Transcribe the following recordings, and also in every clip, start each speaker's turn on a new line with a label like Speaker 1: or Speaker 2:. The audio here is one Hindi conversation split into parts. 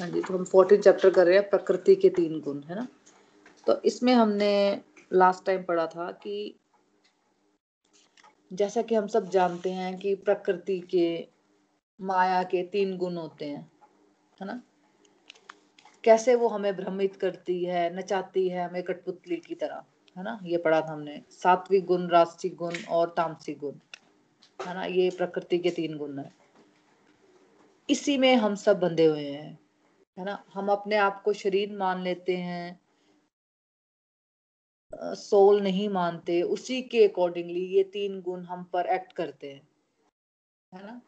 Speaker 1: हाँ जी तो हम फोर्टीन चैप्टर कर रहे हैं, प्रकृति के तीन गुण, है ना? तो इसमें हमने लास्ट टाइम पढ़ा था कि जैसा कि हम सब जानते हैं कि प्रकृति के, माया के तीन गुण होते हैं, है ना? कैसे वो हमें भ्रमित करती है, नचाती है हमें कठपुतली की तरह, है ना? ये पढ़ा था हमने। सात्विक गुण राष्ट्रिक गुण और तामसिक गुण, है ना? ये प्रकृति के तीन गुण है। इसी में हम सब बंधे हुए हैं। है ना? हम अपने आप को शरीर मान लेते हैं। सोल नहीं मानते, उसी के अकॉर्डिंगली ये तीन गुण हम पर एक्ट करते हैं। है ना?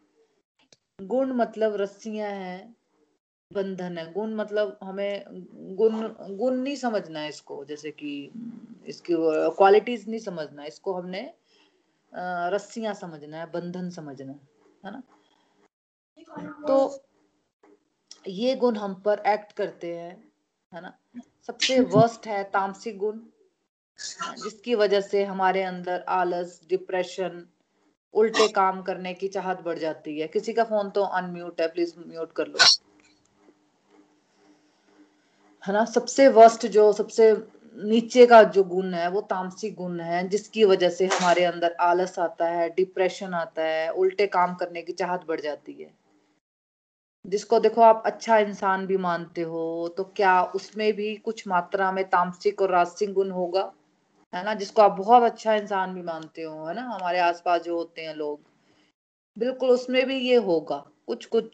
Speaker 1: गुण मतलब रस्सियाँ हैं, बंधन है। गुण मतलब हमें गुण गुण नहीं समझना है इसको, जैसे कि इसकी क्वालिटीज नहीं समझना, इसको हमने रस्सियाँ समझना है, बंधन समझना है ना? तो ये गुण हम पर एक्ट करते हैं है ना? सबसे वर्स्ट है तामसिक गुण जिसकी वजह से हमारे अंदर आलस डिप्रेशन उल्टे काम करने की चाहत बढ़ जाती है। किसी का फ़ोन तो अनम्यूट है प्लीज़ म्यूट कर लो। है ना? सबसे वर्स्ट जो सबसे नीचे का जो गुण है वो तामसिक गुण है जिसकी वजह से हमारे अंदर आलस आता है डिप्रेशन आता है उल्टे काम करने की चाहत बढ़ जाती है। जिसको देखो आप अच्छा इंसान भी मानते हो तो क्या उसमें भी कुछ मात्रा में तामसिक और राजसिक गुण होगा? है ना? जिसको आप बहुत अच्छा इंसान भी मानते हो, है ना? हमारे आसपास जो होते हैं लोग, बिल्कुल उसमें भी ये होगा। कुछ कुछ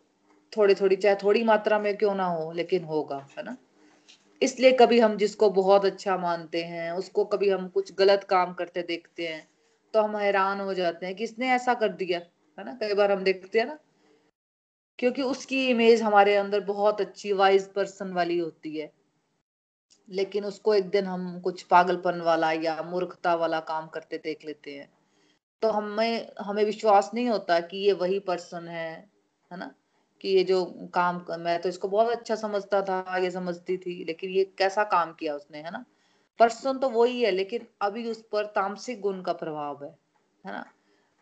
Speaker 1: थोड़ी थोड़ी चाहे थोड़ी मात्रा में क्यों ना हो, लेकिन होगा, है ना? इसलिए कभी हम जिसको बहुत अच्छा मानते हैं, उसको कभी हम कुछ गलत काम करते देखते हैं तो हम हैरान हो जाते हैं कि इसने ऐसा कर दिया, है ना? कई बार हम देखते हैं ना क्योंकि उसकी इमेज हमारे अंदर बहुत अच्छी वाइज पर्सन वाली होती है। लेकिन उसको एक दिन हम कुछ पागलपन वाला या मूर्खता वाला काम करते देख लेते हैं। तो हमें हमें विश्वास नहीं होता कि ये वही पर्सन है है ना? कि ये जो काम, मैं तो इसको बहुत अच्छा समझता था, ये समझती थी, लेकिन ये कैसा काम किया उसने, है ना? पर्सन तो वही है, लेकिन अभी उस पर तामसिक गुण का प्रभाव है है ना?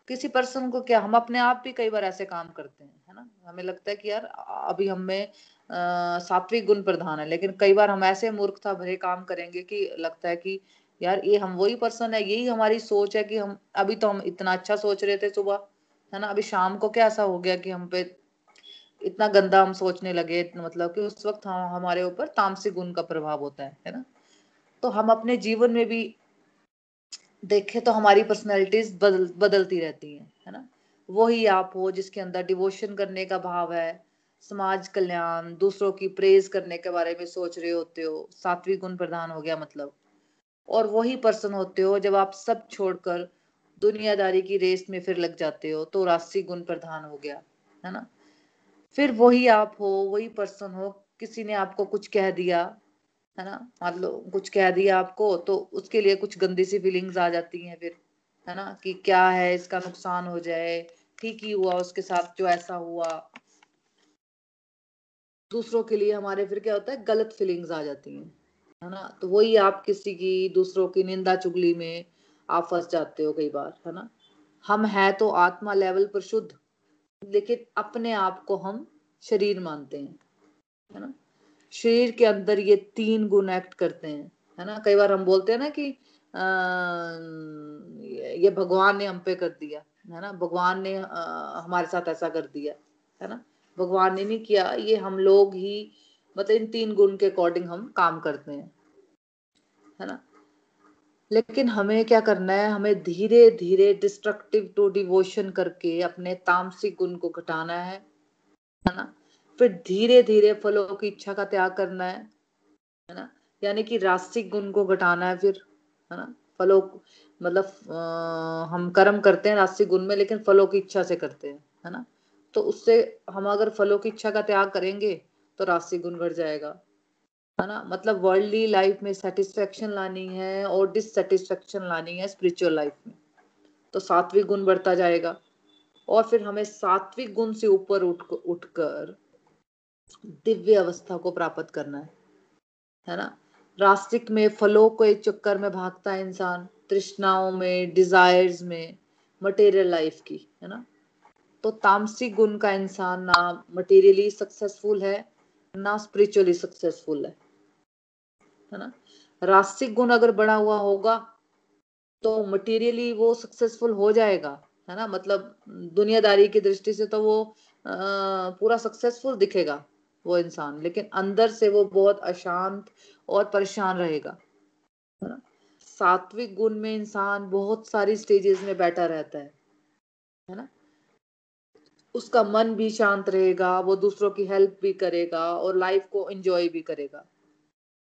Speaker 1: किसी पर्सन को क्या, हम अपने आप भी कई बार ऐसे काम करते हैं। ना। हमें लगता है कि यार, अभी हमें सात्विक गुण प्रधान है, लेकिन कई बार हम ऐसे मूर्खता भरे काम करेंगे कि लगता है कि यार, ये हम वही पर्सन है, यही हमारी सोच है कि हम, अभी तो हम इतना अच्छा सोच रहे थे सुबह, है ना? अभी शाम को क्या ऐसा हो गया कि हम पे इतना गंदा हम सोचने लगे मतलब कि उस वक्त हम, हमारे ऊपर तामसिक गुण का प्रभाव होता है है ना? तो हम अपने जीवन में भी देखें तो हमारी पर्सनैलिटीज बदल, बदलती रहती हैं, है ना? वही आप हो जिसके अंदर डिवोशन करने का भाव है, समाज कल्याण, दूसरों की प्रेज करने के बारे में सोच रहे होते हो, सात्विक गुण प्रधान हो गया मतलब। और वही पर्सन होते हो जब आप सब छोड़कर दुनियादारी की रेस में फिर लग जाते हो तो राशि गुण प्रधान हो गया, है ना? फिर वही आप हो, वही पर्सन हो, किसी ने आपको कुछ कह दिया, है ना? मान लो कुछ कह दिया आपको तो उसके लिए कुछ गंदी सी फीलिंग्स आ जाती हैं फिर, है ना? कि क्या है इसका नुकसान हो जाए ठीक ही हुआ उसके साथ जो ऐसा हुआ। दूसरों के लिए हमारे फिर क्या होता है गलत फीलिंग्स आ जाती हैं है ना? तो वही आप किसी की दूसरों की निंदा चुगली में आप फंस जाते हो कई बार है ना? हम है तो आत्मा लेवल पर शुद्ध लेकिन अपने आप को हम शरीर मानते हैं है ना? शरीर के अंदर ये तीन गुण एक्ट करते हैं है ना? कई बार हम बोलते हैं ना कि आ, ये भगवान ने हम पे कर दिया। है ना? भगवान ने आ, हमारे साथ ऐसा कर दिया है ना? भगवान ने नहीं किया ये हम लोग ही मतलब इन तीन गुण के अकॉर्डिंग हम काम करते हैं है ना? लेकिन हमें क्या करना है? हमें धीरे धीरे डिस्ट्रक्टिव टू डिवोशन करके अपने तामसिक गुण को घटाना है है ना? फिर धीरे धीरे फलों की इच्छा का त्याग करना है है ना? यानी कि रास्तिक गुण को घटाना है फिर है ना? फलों मतलब हम कर्म करते हैं रास्तिक गुण में, लेकिन फलों की इच्छा से करते हैं, है ना? तो उससे हम अगर फलों की इच्छा का त्याग करेंगे तो राशि गुण बढ़ जाएगा, है ना? मतलब वर्ल्डली लाइफ में सेटिस्फेक्शन लानी है और डिससेटिस्फेक्शन लानी है स्पिरिचुअल लाइफ में। तो सात्विक गुण बढ़ता जाएगा और फिर हमें सात्विक गुण से ऊपर उठ, उठकर दिव्य अवस्था को प्राप्त करना है है ना? रास्तिक में फलों को चक्कर में भागता है इंसान तृष्णाओं में डिजायर्स में मटेरियल लाइफ की है ना? तो तामसिक गुण का इंसान ना मटेरियली सक्सेसफुल है ना स्पिरिचुअली सक्सेसफुल है है ना? रास्तिक गुण अगर बड़ा हुआ होगा तो मटेरियली वो सक्सेसफुल हो जाएगा है ना? मतलब दुनियादारी की दृष्टि से तो वो आ, पूरा सक्सेसफुल दिखेगा वो इंसान लेकिन अंदर से वो बहुत अशांत और परेशान रहेगा है ना? सात्विक गुण में इंसान बहुत सारी स्टेजेस में बैठा रहता है है ना? उसका मन भी शांत रहेगा, वो दूसरों की हेल्प भी करेगा और लाइफ को एंजॉय भी करेगा,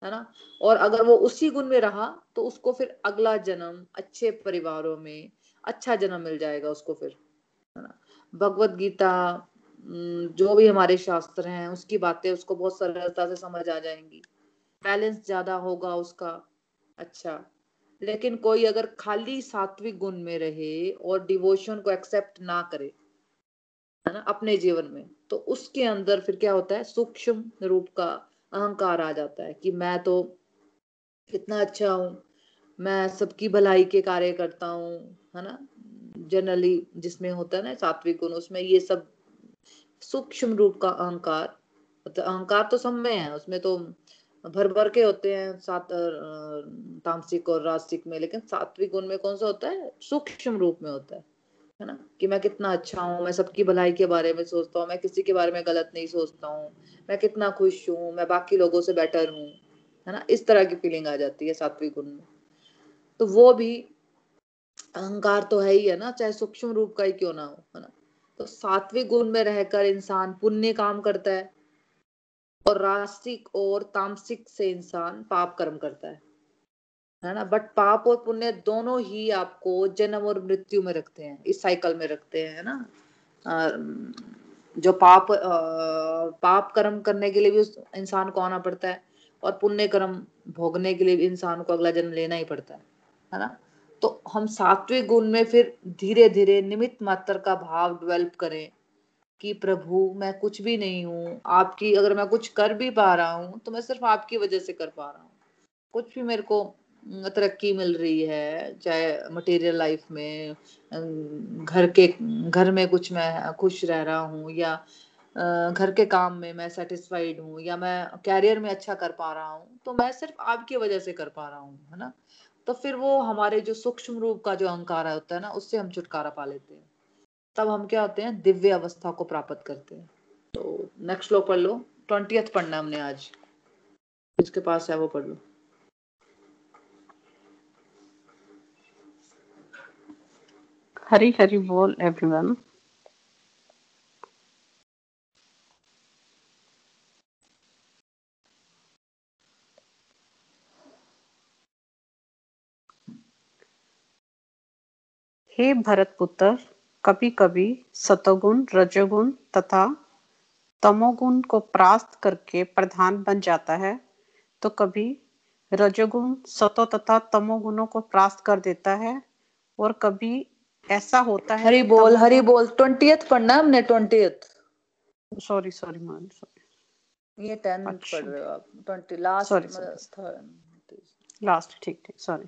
Speaker 1: है ना? और अगर वो उसी गुण में रहा तो उसको फिर अगला जन्म अच्छे परिवारों में अच्छा जन्म मिल जाएगा उसको फिर, है ना? भगवत गीता जो भी हमारे शास्त्र हैं, उसकी बातें उसको बहुत सरलता से समझ आ जाएँगी। बैलेंस ज़्यादा होगा उसका अच्छा। लेकिन कोई अगर खाली सात्विक गुण में रहे और डिवोशन को एक्सेप्ट ना करे, है ना, अपने जीवन में तो उसके अंदर फिर क्या होता है? सूक्ष्म रूप का अहंकार आ जाता है कि मैं तो कितना अच्छा हूँ, मैं सबकी भलाई के कार्य करता हूँ, है ना? जनरली जिसमें होता है ना सात्विक गुण, उसमें ये सब सूक्ष्म रूप का अहंकार मतलब अहंकार तो सब में है, उसमें तो भर भर के होते हैं सात तामसिक और रास्तिक में, लेकिन सात्विक गुण में कौन सा होता है? सूक्ष्म रूप में होता है है ना? कि मैं कितना अच्छा हूँ, मैं सबकी भलाई के बारे में सोचता हूँ, मैं किसी के बारे में गलत नहीं सोचता हूँ, मैं कितना खुश हूँ, मैं बाकी लोगों से बेटर हूँ, है ना? इस तरह की फीलिंग आ जाती है सात्विक गुण में। तो वो भी अहंकार तो है ही, है ना? चाहे सूक्ष्म रूप का ही क्यों ना हो, है ना? तो सात्विक गुण में रहकर इंसान पुण्य काम करता है और रास्तिक और तामसिक से इंसान पाप कर्म करता है। है ना? बट पाप और पुण्य दोनों ही आपको जन्म और मृत्यु में रखते हैं, इस साइकिल में रखते हैं ना? जो पाप पाप कर्म करने के लिए भी उस इंसान को आना पड़ता है और पुण्य कर्म भोगने के लिए भी इंसान को अगला जन्म लेना ही पड़ता है है ना? तो हम सात्विक गुण में फिर धीरे धीरे निमित मात्र का भाव डेवलप करें। कि प्रभु, मैं कुछ भी नहीं हूँ। आपकी, अगर मैं कुछ कर भी पा रहा हूँ तो मैं सिर्फ़ आपकी वजह से कर पा रहा हूँ। कुछ भी मेरे को तरक्की मिल रही है, चाहे मटेरियल लाइफ में घर के, घर में कुछ मैं खुश रह रहा हूँ या घर के काम में मैं सेटिस्फाइड हूँ या मैं कैरियर में अच्छा कर पा रहा हूँ तो मैं सिर्फ़ आपकी वजह से कर पा रहा हूँ, है ना? तो फिर वो हमारे जो सूक्ष्म रूप का जो अहंकार होता है ना, उससे हम छुटकारा पा लेते हैं। तब हम क्या होते हैं? दिव्य अवस्था को प्राप्त करते हैं। तो नेक्स्ट लो पढ़ लो। ट्वेंटी पढ़ना हमने आज। जिसके पास है वो पढ़ लो।
Speaker 2: हरी हरी बोल एवरीवन हे भरत पुत्र कभी कभी सतोगुण रजोगुण तथा तमोगुण को प्रास्त करके प्रधान बन जाता है तो कभी रजोगुण सतो तथा तमोगुणों को प्रास्त कर देता है और कभी ऐसा होता है
Speaker 1: हरी बोल हरी बोल ट्वेंटी पढ़ना हमने ट्वेंटी
Speaker 2: सॉरी सॉरी मान
Speaker 1: सॉरी ये टेन अच्छा। पढ़ रहे हो आप ट्वेंटी लास्ट सॉरी
Speaker 2: लास्ट ठीक ठीक सॉरी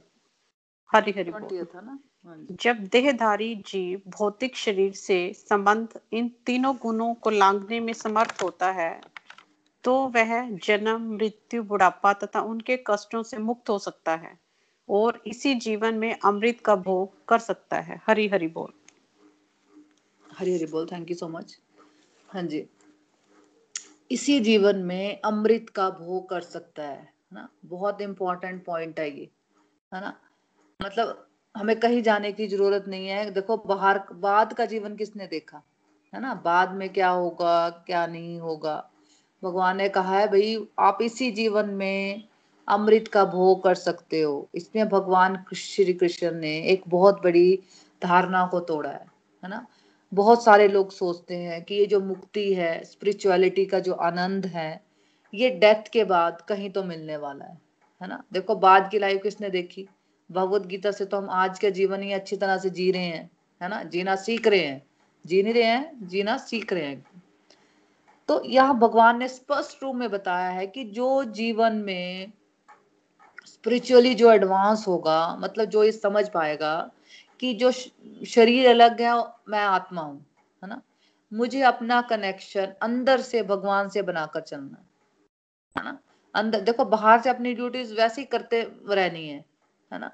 Speaker 2: हरी हरी बोल। था ना? हाँ जब देहधारी जीव भौतिक शरीर से संबंध इन तीनों गुणों को लांघने में समर्थ होता है तो वह जन्म मृत्यु बुढ़ापा तथा उनके कष्टों से मुक्त हो सकता है और इसी जीवन में अमृत का भोग कर सकता है। हरी हरी बोल।
Speaker 1: हरी हरी बोल थैंक यू सो मच हाँ जी। इसी जीवन में अमृत का भोग कर सकता है ना? बहुत इंपॉर्टेंट पॉइंट है ये है ना? मतलब हमें कहीं जाने की ज़रूरत नहीं है। देखो, बाहर, बाद का जीवन किसने देखा? है ना? बाद में क्या होगा, क्या नहीं होगा? भगवान ने कहा है, भाई, आप इसी जीवन में अमृत का भोग कर सकते हो। इसमें भगवान श्री कृष्ण ने एक बहुत बड़ी धारणा को तोड़ा है है ना? बहुत सारे लोग सोचते हैं कि ये जो मुक्ति है स्पिरिचुअलिटी का जो आनंद है, ये डेथ के बाद कहीं तो मिलने वाला है है ना? देखो, बाद की लाइफ किसने देखी? भगवत गीता से तो हम आज का जीवन ही अच्छी तरह से जी रहे हैं, है ना? जीना सीख रहे हैं। जी नहीं रहे हैं, जीना सीख रहे हैं। तो यह भगवान ने स्पष्ट रूप में बताया है कि जो जीवन में स्पिरिचुअली जो एडवांस होगा मतलब जो ये समझ पाएगा कि जो शरीर अलग है, मैं आत्मा हूँ, है ना? मुझे अपना कनेक्शन अंदर से भगवान से बनाकर चलना है ना? अंदर, देखो बाहर से अपनी ड्यूटीज़ वैसे ही करते रहनी है। है ना?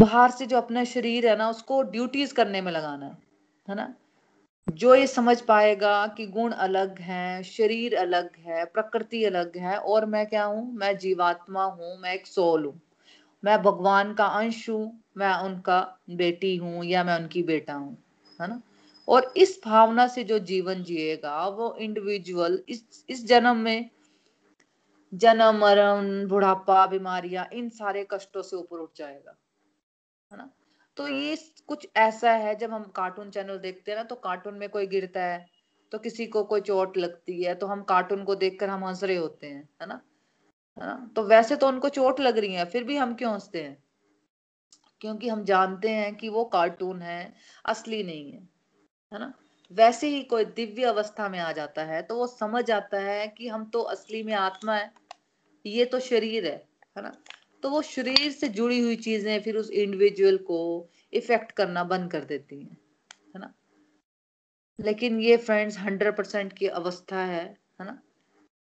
Speaker 1: बाहर से जो अपना शरीर है ना, उसको ड्यूटीज़ करने में लगाना, है ना? जो ये समझ पाएगा कि गुण अलग हैं, शरीर अलग है, प्रकृति अलग है, और मैं क्या हूँ? मैं जीवात्मा हूँ, मैं एक सोल हूँ। मैं भगवान का अंश हूँ, मैं उनका बेटी हूँ या मैं उनकी बेटा हूँ, है ना? और इस भावना से जो जीवन जिएगा, वो इंडिविजुअल इस इस जन्म में जन्म, मरण, बुढ़ापा, बीमारियाँ, इन सारे कष्टों से ऊपर उठ जाएगा, है ना? तो ये कुछ ऐसा है, जब हम कार्टून चैनल देखते हैं ना तो कार्टून में कोई गिरता है तो किसी को कोई चोट लगती है तो हम कार्टून को देखकर हम हंस रहे होते हैं, है ना? है ना? तो वैसे तो उनको चोट लग रही है, फिर भी हम क्यों हँसते हैं? क्योंकि हम जानते हैं कि वो कार्टून है, असली नहीं है है ना? वैसे ही कोई दिव्य अवस्था में आ जाता है तो वो समझ आता है कि हम तो असली में आत्मा है, ये तो शरीर है है ना? तो वो शरीर से जुड़ी हुई चीज़ें फिर उस इंडिविजुअल को इफ़ेक्ट करना बंद कर देती हैं, है ना? लेकिन ये फ्रेंड्स हंड्रेड परसेंट की अवस्था है है ना?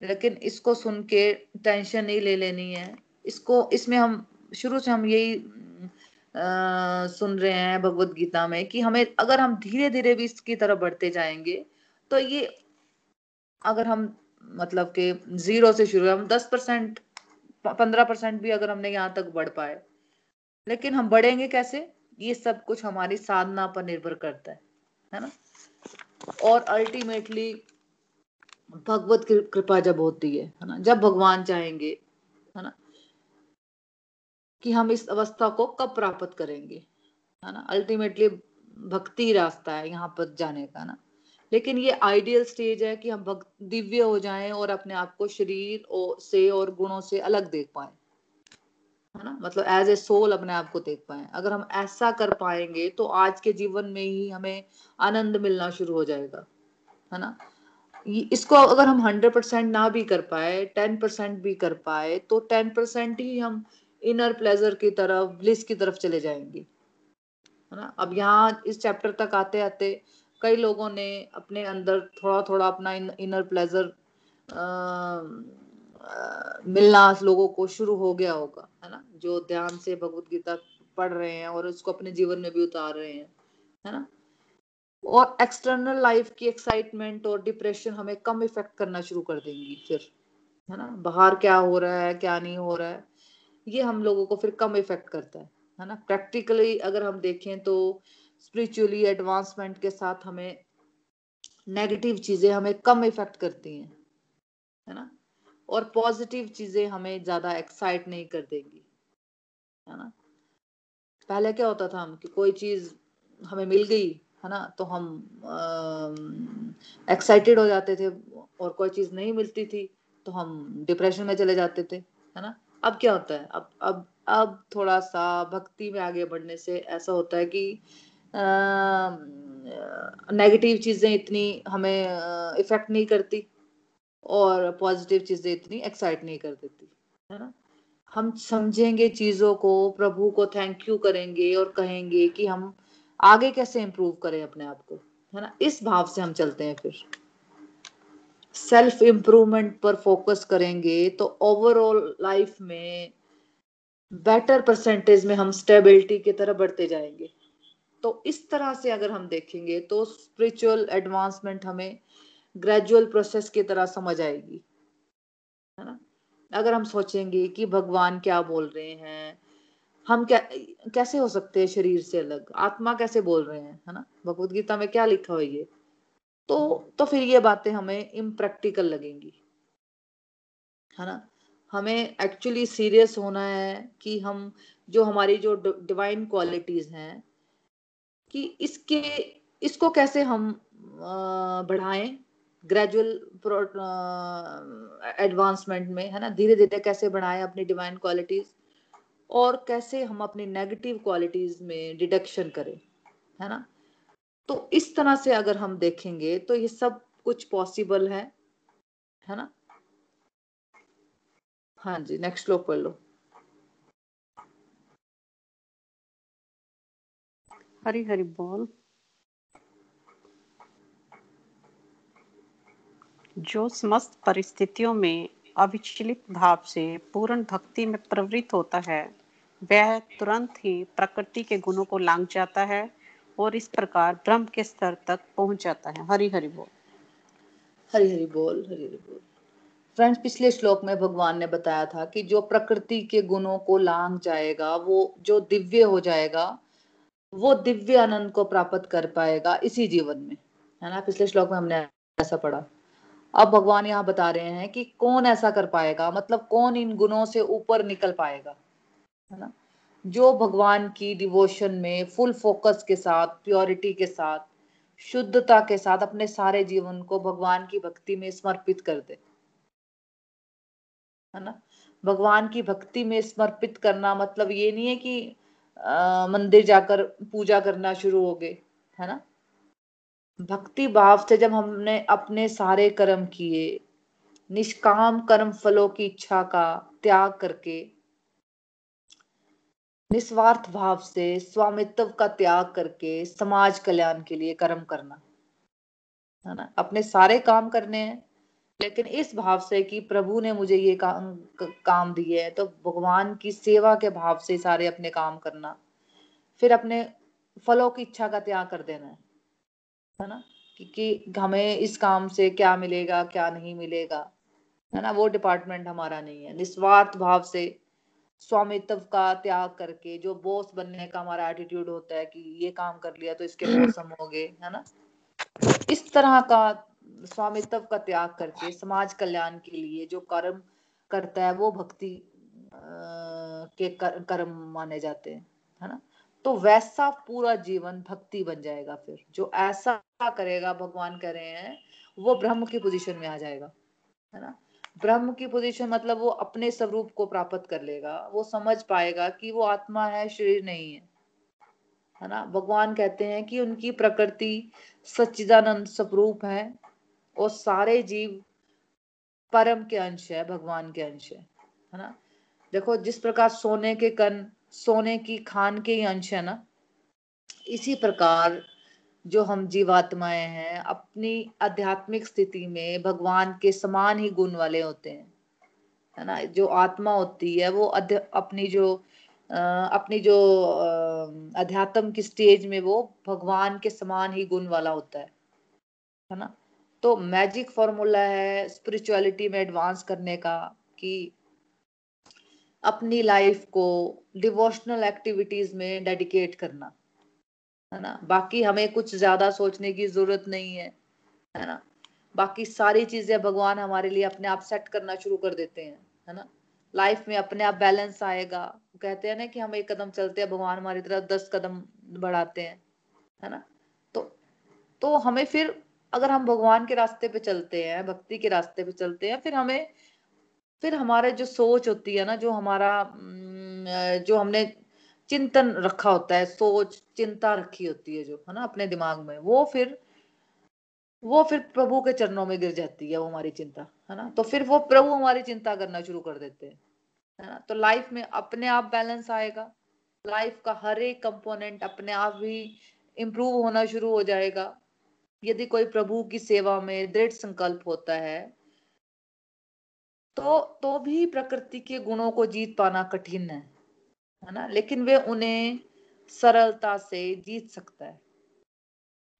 Speaker 1: लेकिन इसको सुन के टेंशन नहीं ले लेनी है, इसको, इसमें हम, शुरू से हम यही आ, सुन रहे हैं भगवत गीता में कि हमें अगर हम धीरे धीरे भी इसकी तरफ़ बढ़ते जाएँगे तो ये अगर हम मतलब के ज़ीरो से शुरू हम दस परसेंट पंद्रह परसेंट भी अगर हमने यहाँ तक बढ़ पाए लेकिन हम बढ़ेंगे कैसे? ये सब कुछ हमारी साधना पर निर्भर करता है है ना? और अल्टीमेटली भगवत कृपा जब होती है है ना? जब भगवान चाहेंगे है ना? कि हम इस अवस्था को कब प्राप्त करेंगे, है ना? अल्टीमेटली भक्ति रास्ता है यहाँ पर जाने का, ना? लेकिन ये आइडियल स्टेज है कि हम भक्त, दिव्य हो जाएँ और अपने आप को शरीर से और गुणों से अलग देख पाए, है ना? मतलब एज ए सोल अपने आप को देख पाए। अगर हम ऐसा कर पाएँगे तो आज के जीवन में ही हमें आनंद मिलना शुरू हो जाएगा, है ना? इसको अगर हम हंड्रेड परसेंट ना भी कर पाए टेन परसेंट भी कर पाए तो टेन परसेंट ही हम इनर प्लेजर की तरफ़ ब्लिस की तरफ़ चले जाएँगे। है ना? अब यहाँ इस चैप्टर तक आते आते कई लोगों ने अपने अंदर थोड़ा थोड़ा अपना इनर प्लेजर मिलना लोगों को शुरू हो गया होगा। है ना? जो ध्यान से भगवत गीता पढ़ रहे हैं और उसको अपने जीवन में भी उतार रहे हैं। है ना? और एक्सटर्नल लाइफ की एक्साइटमेंट और डिप्रेशन हमें कम इफ़ेक्ट करना शुरू कर देंगी फिर। है ना? बाहर क्या हो रहा है, क्या नहीं हो रहा है। ये हम लोगों को फिर कम इफ़ेक्ट करता है है ना? प्रैक्टिकली अगर हम देखें तो स्पिरिचुअली एडवांसमेंट के साथ हमें नेगेटिव चीज़ें हमें कम इफ़ेक्ट करती हैं, है ना? और पॉजिटिव चीज़ें हमें ज़्यादा एक्साइट नहीं कर देंगी, है ना? पहले क्या होता था हम कि कोई चीज़ हमें मिल गई, है ना? तो हम एक्साइटेड हो जाते थे और कोई चीज़ नहीं मिलती थी तो हम डिप्रेशन में चले जाते थे, है ना? अब क्या होता है? अब अब अब थोड़ा सा भक्ति में आगे बढ़ने से ऐसा होता है कि नेगेटिव चीज़ें इतनी हमें इफ़ेक्ट नहीं करती और पॉजिटिव चीज़ें इतनी एक्साइट नहीं कर देती, है ना? हम समझेंगे चीज़ों को, प्रभु को थैंक यू करेंगे और कहेंगे कि हम आगे कैसे इंप्रूव करें अपने आप को, है ना? इस भाव से हम चलते हैं फिर। सेल्फ इम्प्रूवमेंट पर फोकस करेंगे तो ओवरऑल लाइफ में बेटर परसेंटेज में हम स्टेबिलिटी की तरफ़ बढ़ते जाएँगे। तो इस तरह से अगर हम देखेंगे तो स्पिरिचुअल एडवांसमेंट हमें ग्रेजुअल प्रोसेस की तरह समझ आएगी। है ना? अगर हम सोचेंगे कि भगवान क्या बोल रहे हैं, हम क्या, कैसे हो सकते हैं शरीर से अलग? आत्मा कैसे बोल रहे हैं? है ना? भगवत गीता में क्या लिखा हुआ ये? तो तो फिर ये बातें हमें इम्प्रैक्टिकल लगेंगी। है ना? हमें एक्चुअली सीरियस होना है कि हम, जो हमारी जो डिवाइन क्वालिटीज हैं, कि इसके, इसको कैसे हम बढ़ाएँ ग्रेजुअल एडवांसमेंट में, है ना? धीरे धीरे कैसे बढ़ाएँ अपनी डिवाइन क्वालिटीज और कैसे हम अपनी नेगेटिव क्वालिटीज में डिडक्शन करें, है ना? तो इस तरह से अगर हम देखेंगे तो ये सब कुछ पॉसिबल है है ना? हाँ जी नेक्स्ट लोग पढ़ लो।
Speaker 2: हरी हरी बोल। जो समस्त परिस्थितियों में अविचलित भाव से पूर्ण भक्ति में प्रवृत्त होता है, वह तुरंत ही प्रकृति के गुणों को लांग जाता है और इस प्रकार ब्रह्म के स्तर तक पहुँच जाता है। हरि हरि बोल।
Speaker 1: हरि हरि बोल हरि हरि बोल। फ्रेंड्स पिछले श्लोक में भगवान ने बताया था कि जो प्रकृति के गुणों को लांग जाएगा, वो जो दिव्य हो जाएगा, वो दिव्य आनंद को प्राप्त कर पाएगा इसी जीवन में। है ना? पिछले श्लोक में हमने ऐसा पढ़ा। अब भगवान यहाँ बता रहे हैं कि कौन ऐसा कर पाएगा? मतलब कौन इन गुणों से ऊपर निकल पाएगा? है ना? जो भगवान की डिवोशन में फुल फोकस के साथ प्योरिटी के साथ शुद्धता के साथ अपने सारे जीवन को भगवान की भक्ति में समर्पित कर दे। है ना? भगवान की भक्ति में समर्पित करना मतलब ये नहीं है कि आ, मंदिर जाकर पूजा करना शुरू हो गए है ना? भक्ति भाव से जब हमने अपने सारे कर्म किए निष्काम कर्म फलों की इच्छा का त्याग करके निस्वार्थ भाव से स्वामित्व का त्याग करके समाज कल्याण के लिए कर्म करना, है ना? अपने सारे काम करने हैं, लेकिन इस भाव से कि प्रभु ने मुझे ये काम काम दिए है तो भगवान की सेवा के भाव से सारे अपने काम करना, फिर अपने फलों की इच्छा का त्याग कर देना है है ना? कि कि हमें इस काम से क्या मिलेगा, क्या नहीं मिलेगा, है ना? वो डिपार्टमेंट हमारा नहीं है। निस्वार्थ भाव से स्वामित्व का त्याग करके जो बॉस बनने का हमारा एटीट्यूड होता है कि ये काम कर लिया तो इसके बॉस हम हो गए है ना? इस तरह का स्वामित्व का त्याग करके समाज कल्याण के लिए जो कर्म करता है वो भक्ति के कर, कर्म माने जाते हैं है ना? तो वैसा पूरा जीवन भक्ति बन जाएगा फिर। जो ऐसा करेगा भगवान कह रहे हैं वो ब्रह्म की पोजीशन में आ जाएगा है ना? ब्रह्म की पोजीशन मतलब वो अपने स्वरूप को प्राप्त कर लेगा। वो समझ पाएगा कि वो आत्मा है, शरीर नहीं है। है ना? भगवान कहते हैं कि उनकी प्रकृति सच्चिदानंद स्वरूप है और सारे जीव परम के अंश है, भगवान के अंश है। है ना? देखो, जिस प्रकार सोने के कण, सोने की खान के ही अंश है ना, इसी प्रकार जो हम जीवात्माएँ हैं अपनी आध्यात्मिक स्थिति में भगवान के समान ही गुण वाले होते हैं। है ना? जो आत्मा होती है वो अपनी जो आ, अपनी जो अध्यात्म की स्टेज में वो भगवान के समान ही गुण वाला होता है। है ना? तो मैजिक फॉर्मूला है स्पिरिचुअलिटी में एडवांस करने का कि अपनी लाइफ को डिवोशनल एक्टिविटीज़ में डेडिकेट करना। है ना? बाकी हमें कुछ ज़्यादा सोचने की ज़रूरत नहीं है है ना? बाकी सारी चीज़ें भगवान हमारे लिए अपने आप सेट करना शुरू कर देते हैं, है ना? लाइफ में अपने आप बैलेंस आएगा। कहते हैं ना कि हम एक कदम चलते हैं, भगवान हमारी तरफ़ दस कदम बढ़ाते हैं, है ना? तो तो हमें फिर अगर हम भगवान के रास्ते पे चलते हैं, भक्ति के रास्ते पे चलते हैं, फिर हमें, फिर हमारे जो सोच होती है ना, जो हमारा जो हमने चिंतन रखा होता है, सोच चिंता रखी होती है जो, है ना, अपने दिमाग में। वो फिर वो फिर प्रभु के चरणों में गिर जाती है, वो हमारी चिंता, है ना। तो फिर वो प्रभु हमारी चिंता करना शुरू कर देते हैं, है ना। तो लाइफ में अपने आप बैलेंस आएगा। लाइफ का हर एक कंपोनेंट अपने आप ही इम्प्रूव होना शुरू हो जाएगा। यदि कोई प्रभु की सेवा में दृढ़ संकल्प होता है तो तो भी प्रकृति के गुणों को जीत पाना कठिन है है ना। लेकिन वे उन्हें सरलता से जीत सकता है।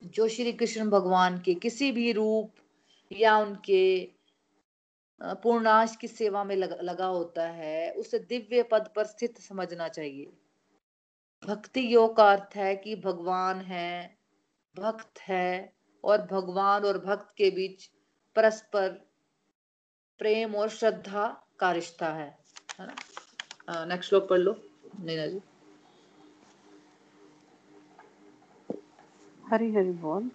Speaker 1: जो श्री कृष्ण भगवान के किसी भी रूप या उनके पूर्णाश की सेवा में लग, लगा होता है उसे दिव्य पद पर स्थित समझना चाहिए। भक्ति योग का अर्थ है कि भगवान है भक्त है और भगवान और भक्त के बीच परस्पर प्रेम और श्रद्धा का रिश्ता है। नेक्स्ट श्लोक पढ़ लो नीना जी।
Speaker 2: हरी हरी बोल।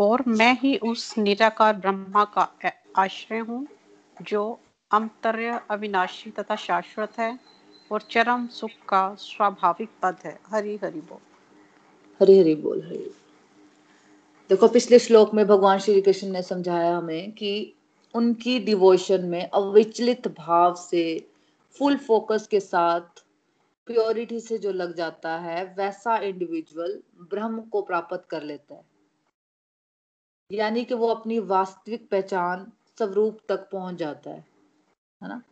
Speaker 2: और मैं ही उस निराकार ब्रह्मा का आश्रय हूँ, जो अमतर्य अविनाशी तथा शाश्वत है और चरम सुख का स्वाभाविक पद है। हरी हरि बोल।
Speaker 1: हरी हरि बोल, हरी। देखो, पिछले श्लोक में भगवान श्री कृष्ण ने समझाया हमें कि उनकी डिवोशन में अविचलित भाव से फुल फोकस के साथ प्योरिटी से जो लग जाता है, वैसा इंडिविजुअल ब्रह्म को प्राप्त कर लेता है। यानी कि वो अपनी वास्तविक पहचान स्वरूप तक पहुँच जाता है है ना?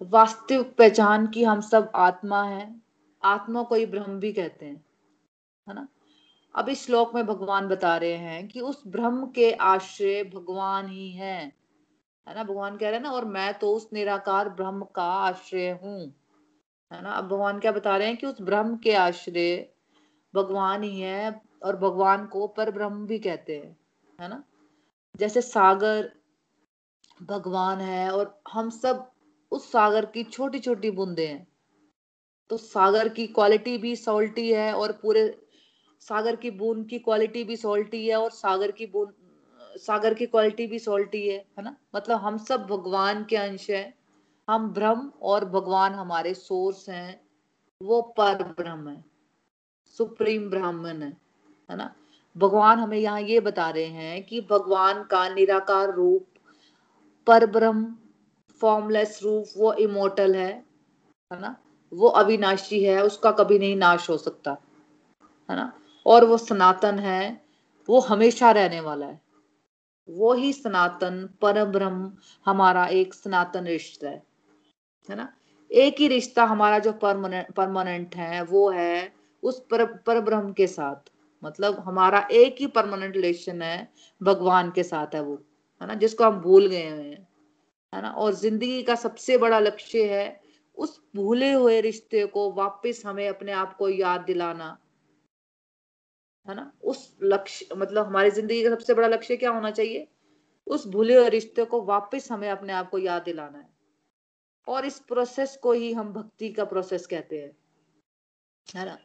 Speaker 1: वास्तविक पहचान की हम सब आत्मा है, आत्मा को ही ब्रह्म भी कहते हैं, है ना? अब इस श्लोक में भगवान बता रहे हैं कि उस ब्रह्म के आश्रय भगवान ही है है ना? भगवान कह रहे हैं ना, और मैं तो उस निराकार ब्रह्म का आश्रय हूँ। है ना? अब भगवान क्या बता रहे हैं कि उस ब्रह्म के आश्रय भगवान ही है और भगवान को पर ब्रह्म भी कहते हैं, है ना? जैसे सागर भगवान है और हम सब उस सागर की छोटी छोटी बूंदे हैं। तो सागर की क्वालिटी भी सॉल्टी है और पूरे सागर की बूंद की क्वालिटी भी सॉल्टी है और सागर की बूंद, सागर की क्वालिटी भी सॉल्टी है है ना? मतलब हम सब भगवान के अंश हैं। हम ब्रह्म और भगवान हमारे सोर्स हैं, वो पर ब्रह्म है सुप्रीम ब्राह्मण है है ना? भगवान हमें यहाँ ये बता रहे हैं कि भगवान का निराकार रूप, पर ब्रह्म फॉर्मलेस रूप, वो इमोटल है है ना? वो अविनाशी है, उसका कभी नहीं नाश हो सकता, है ना? और वो सनातन है, वो हमेशा रहने वाला है। वो ही सनातन पर ब्रह्म हमारा एक सनातन रिश्ता है। है ना? एक ही रिश्ता हमारा जो परमानेंट परमानेंट है, वो है उस पर पर ब्रह्म के साथ। मतलब हमारा एक ही परमानेंट रिलेशन है, भगवान के साथ है वो, है ना? जिसको हम भूल गए हुए हैं, है ना? और ज़िंदगी का सबसे बड़ा लक्ष्य है उस भूले हुए रिश्ते को वापस हमें अपने आप को याद दिलाना, है ना? उस लक्ष्य मतलब हमारी ज़िंदगी का सबसे बड़ा लक्ष्य क्या होना चाहिए? उस भूले हुए रिश्ते को वापस हमें अपने आप को याद दिलाना है। और इस प्रोसेस को ही हम भक्ति का प्रोसेस कहते हैं। है ना?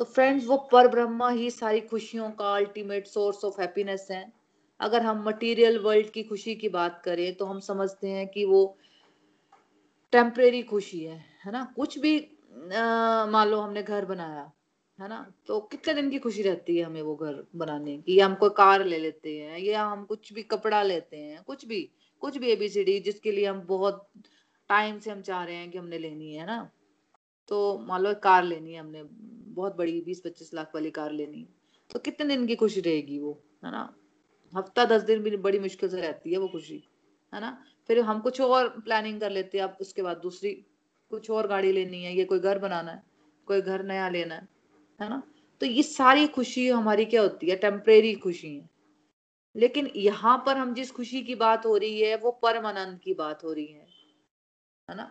Speaker 1: तो फ्रेंड्स वो पर ब्रह्मा ही सारी खुशियों का अल्टीमेट सोर्स ऑफ़ हैप्पीनेस है। अगर हम मटेरियल वर्ल्ड की खुशी की बात करें तो हम समझते हैं कि वो टेम्परेरी खुशी है है ना? कुछ भी मान लो हमने घर बनाया, है ना? तो कितने दिन की खुशी रहती है हमें वो घर बनाने की? या हम कोई कार ले लेते हैं, या हम कुछ भी कपड़ा लेते हैं, कुछ भी कुछ भी एबीसीडी जिसके लिए हम बहुत टाइम से हम चाह रहे हैं कि हमने लेनी है ना? तो मान लो कार लेनी है हमने, बहुत बड़ी बीस पच्चीस लाख वाली कार लेनी तो कितने दिन की खुशी रहेगी वो, है ना? हफ़्ता दस दिन भी बड़ी मुश्किल से रहती है वो खुशी, है ना? फिर हम कुछ और प्लानिंग कर लेते हैं, अब उसके बाद दूसरी, कुछ और गाड़ी लेनी है, ये कोई घर बनाना है, कोई घर नया लेना है है ना? तो ये सारी खुशी हमारी क्या होती है? टेम्परेरी खुशी है। लेकिन यहाँ पर हम जिस खुशी की बात हो रही है, वो परमानंद की बात हो रही है। है ना?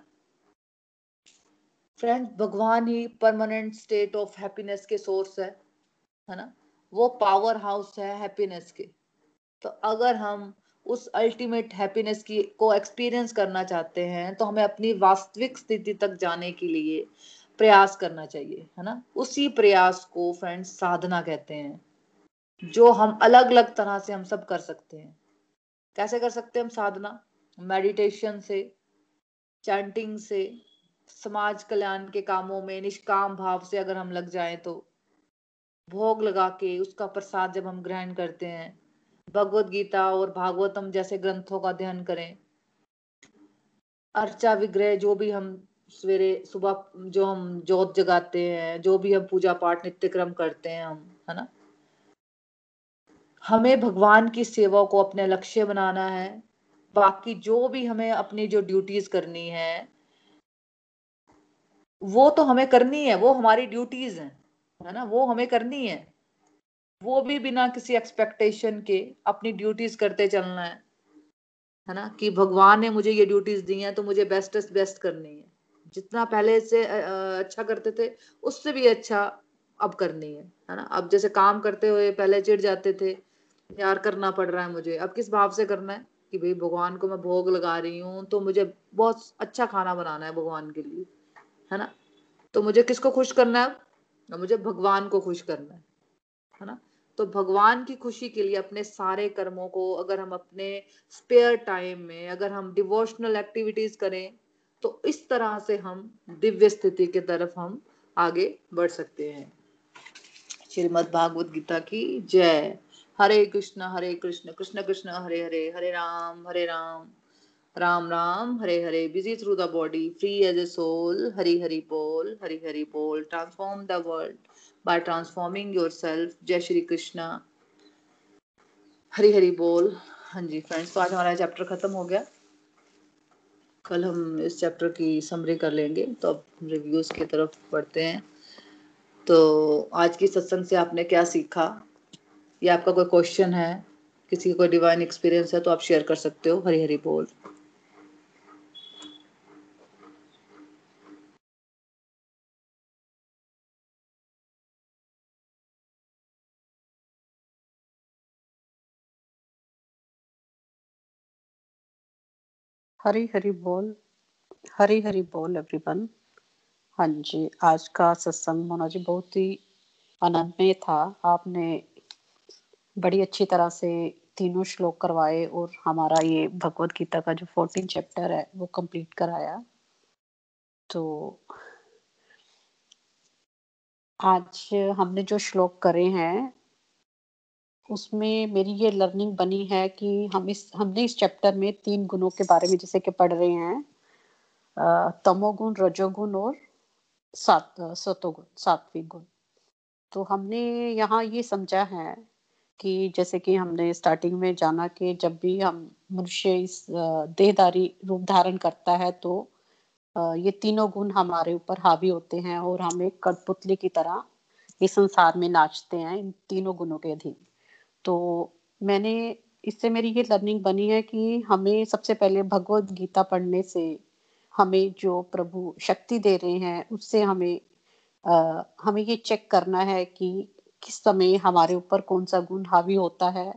Speaker 1: फ्रेंड्स भगवान ही परमानेंट स्टेट ऑफ़ हैप्पीनेस के सोर्स है है ना? वो पावर हाउस है हैप्पीनेस के। तो अगर हम उस अल्टीमेट हैप्पीनेस की, को एक्सपीरियंस करना चाहते हैं तो हमें अपनी वास्तविक स्थिति तक जाने के लिए प्रयास करना चाहिए, है ना? उसी प्रयास को फ्रेंड्स साधना कहते हैं, जो हम अलग अलग तरह से हम सब कर सकते हैं। कैसे कर सकते हैं हम साधना? मेडिटेशन से चैंटिंग से, समाज कल्याण के कामों में, निष्काम भाव से अगर हम लग जाए तो। भोग लगा के उसका प्रसाद जब हम ग्रहण करते हैं, भगवत गीता और भागवतम जैसे ग्रंथों का अध्ययन करें, अर्चा विग्रह जो भी हम सवेरे सुबह जो हम जोत जगाते हैं, जो भी हम पूजा पाठ नित्य क्रम करते हैं हम, है ना? हमें भगवान की सेवा को अपने लक्ष्य बनाना है बाकी जो भी हमें अपनी जो ड्यूटीज़ करनी है, वो तो हमें करनी है, वो हमारी ड्यूटीज़ हैं, है ना? वो हमें करनी है। वो भी बिना किसी एक्सपेक्टेशन के अपनी ड्यूटीज़ करते चलना है है ना? कि भगवान ने मुझे ये ड्यूटीज़ दी हैं तो मुझे बेस्टेस्ट बेस्ट करनी है। जितना पहले से अच्छा करते थे, उससे भी अच्छा अब करनी है है ना? अब जैसे काम करते हुए पहले चिढ़ जाते थे, यार करना पड़ रहा है मुझे, अब किस भाव से करना है? कि भाई भगवान को मैं भोग लगा रही हूँ तो मुझे बहुत अच्छा खाना बनाना है भगवान के लिए, है ना? तो मुझे किसको खुश करना है? मुझे भगवान को खुश करना है है ना? तो भगवान की खुशी के लिए अपने सारे कर्मों को अगर हम अपने स्पेयर टाइम में अगर हम डिवोशनल एक्टिविटीज़ करें तो इस तरह से हम दिव्य स्थिति की तरफ़ हम आगे बढ़ सकते हैं। श्रीमद भागवत गीता की जय। Hare Krishna Hare Krishna Krishna Krishna, Hare Hare Hare Ram Hare Ram Ram Ram, Hare Hare busy through the body free as a soul Hari Hari बोल, हरी हरी बोल transform the world by transforming yourself जय श्री कृष्ण। हरी हरी बोल। हाँ जी फ्रेंड्स तो आज हमारा चैप्टर खत्म हो गया। कल हम इस चैप्टर की समरी कर लेंगे तो अब रिव्यूज़ की तरफ़ बढ़ते हैं। तो आज की सत्संग से आपने क्या सीखा? या आपका कोई क्वेश्चन है, किसी का कोई डिवाइन एक्सपीरियंस है तो आप शेयर कर सकते हो हरी हरी बोल।
Speaker 2: हरी हरी बोल हरी हरी बोल एवरीवन हाँ जी, आज का सत्संग मोना जी बहुत ही आनंदमय था। आपने बड़ी अच्छी तरह से तीनों श्लोक करवाए और हमारा ये भगवत गीता का जो फोर्टीन चैप्टर है, वो कंप्लीट कराया। तो आज हमने जो श्लोक करे हैं, उसमें मेरी ये लर्निंग बनी है कि हम इस, हमने इस चैप्टर में तीन गुणों के बारे में जैसे कि पढ़ रहे हैं तमोगुण, रजोगुण और सात, सतोगुण सात्विक गुण। तो हमने यहाँ ये समझा है कि जैसे कि हमने स्टार्टिंग में जाना कि जब भी हम मनुष्य इस देहदारी रूप धारण करता है तो ये तीनों गुण हमारे ऊपर हावी होते हैं और हम एक कठपुतली की तरह इस संसार में नाचते हैं इन तीनों गुणों के अधीन। तो मैंने इससे मेरी ये लर्निंग बनी है कि हमें सबसे पहले भगवत गीता पढ़ने से हमें जो प्रभु शक्ति दे रहे हैं उससे हमें आ, हमें ये चेक करना है कि किस समय हमारे ऊपर कौन सा गुण हावी होता है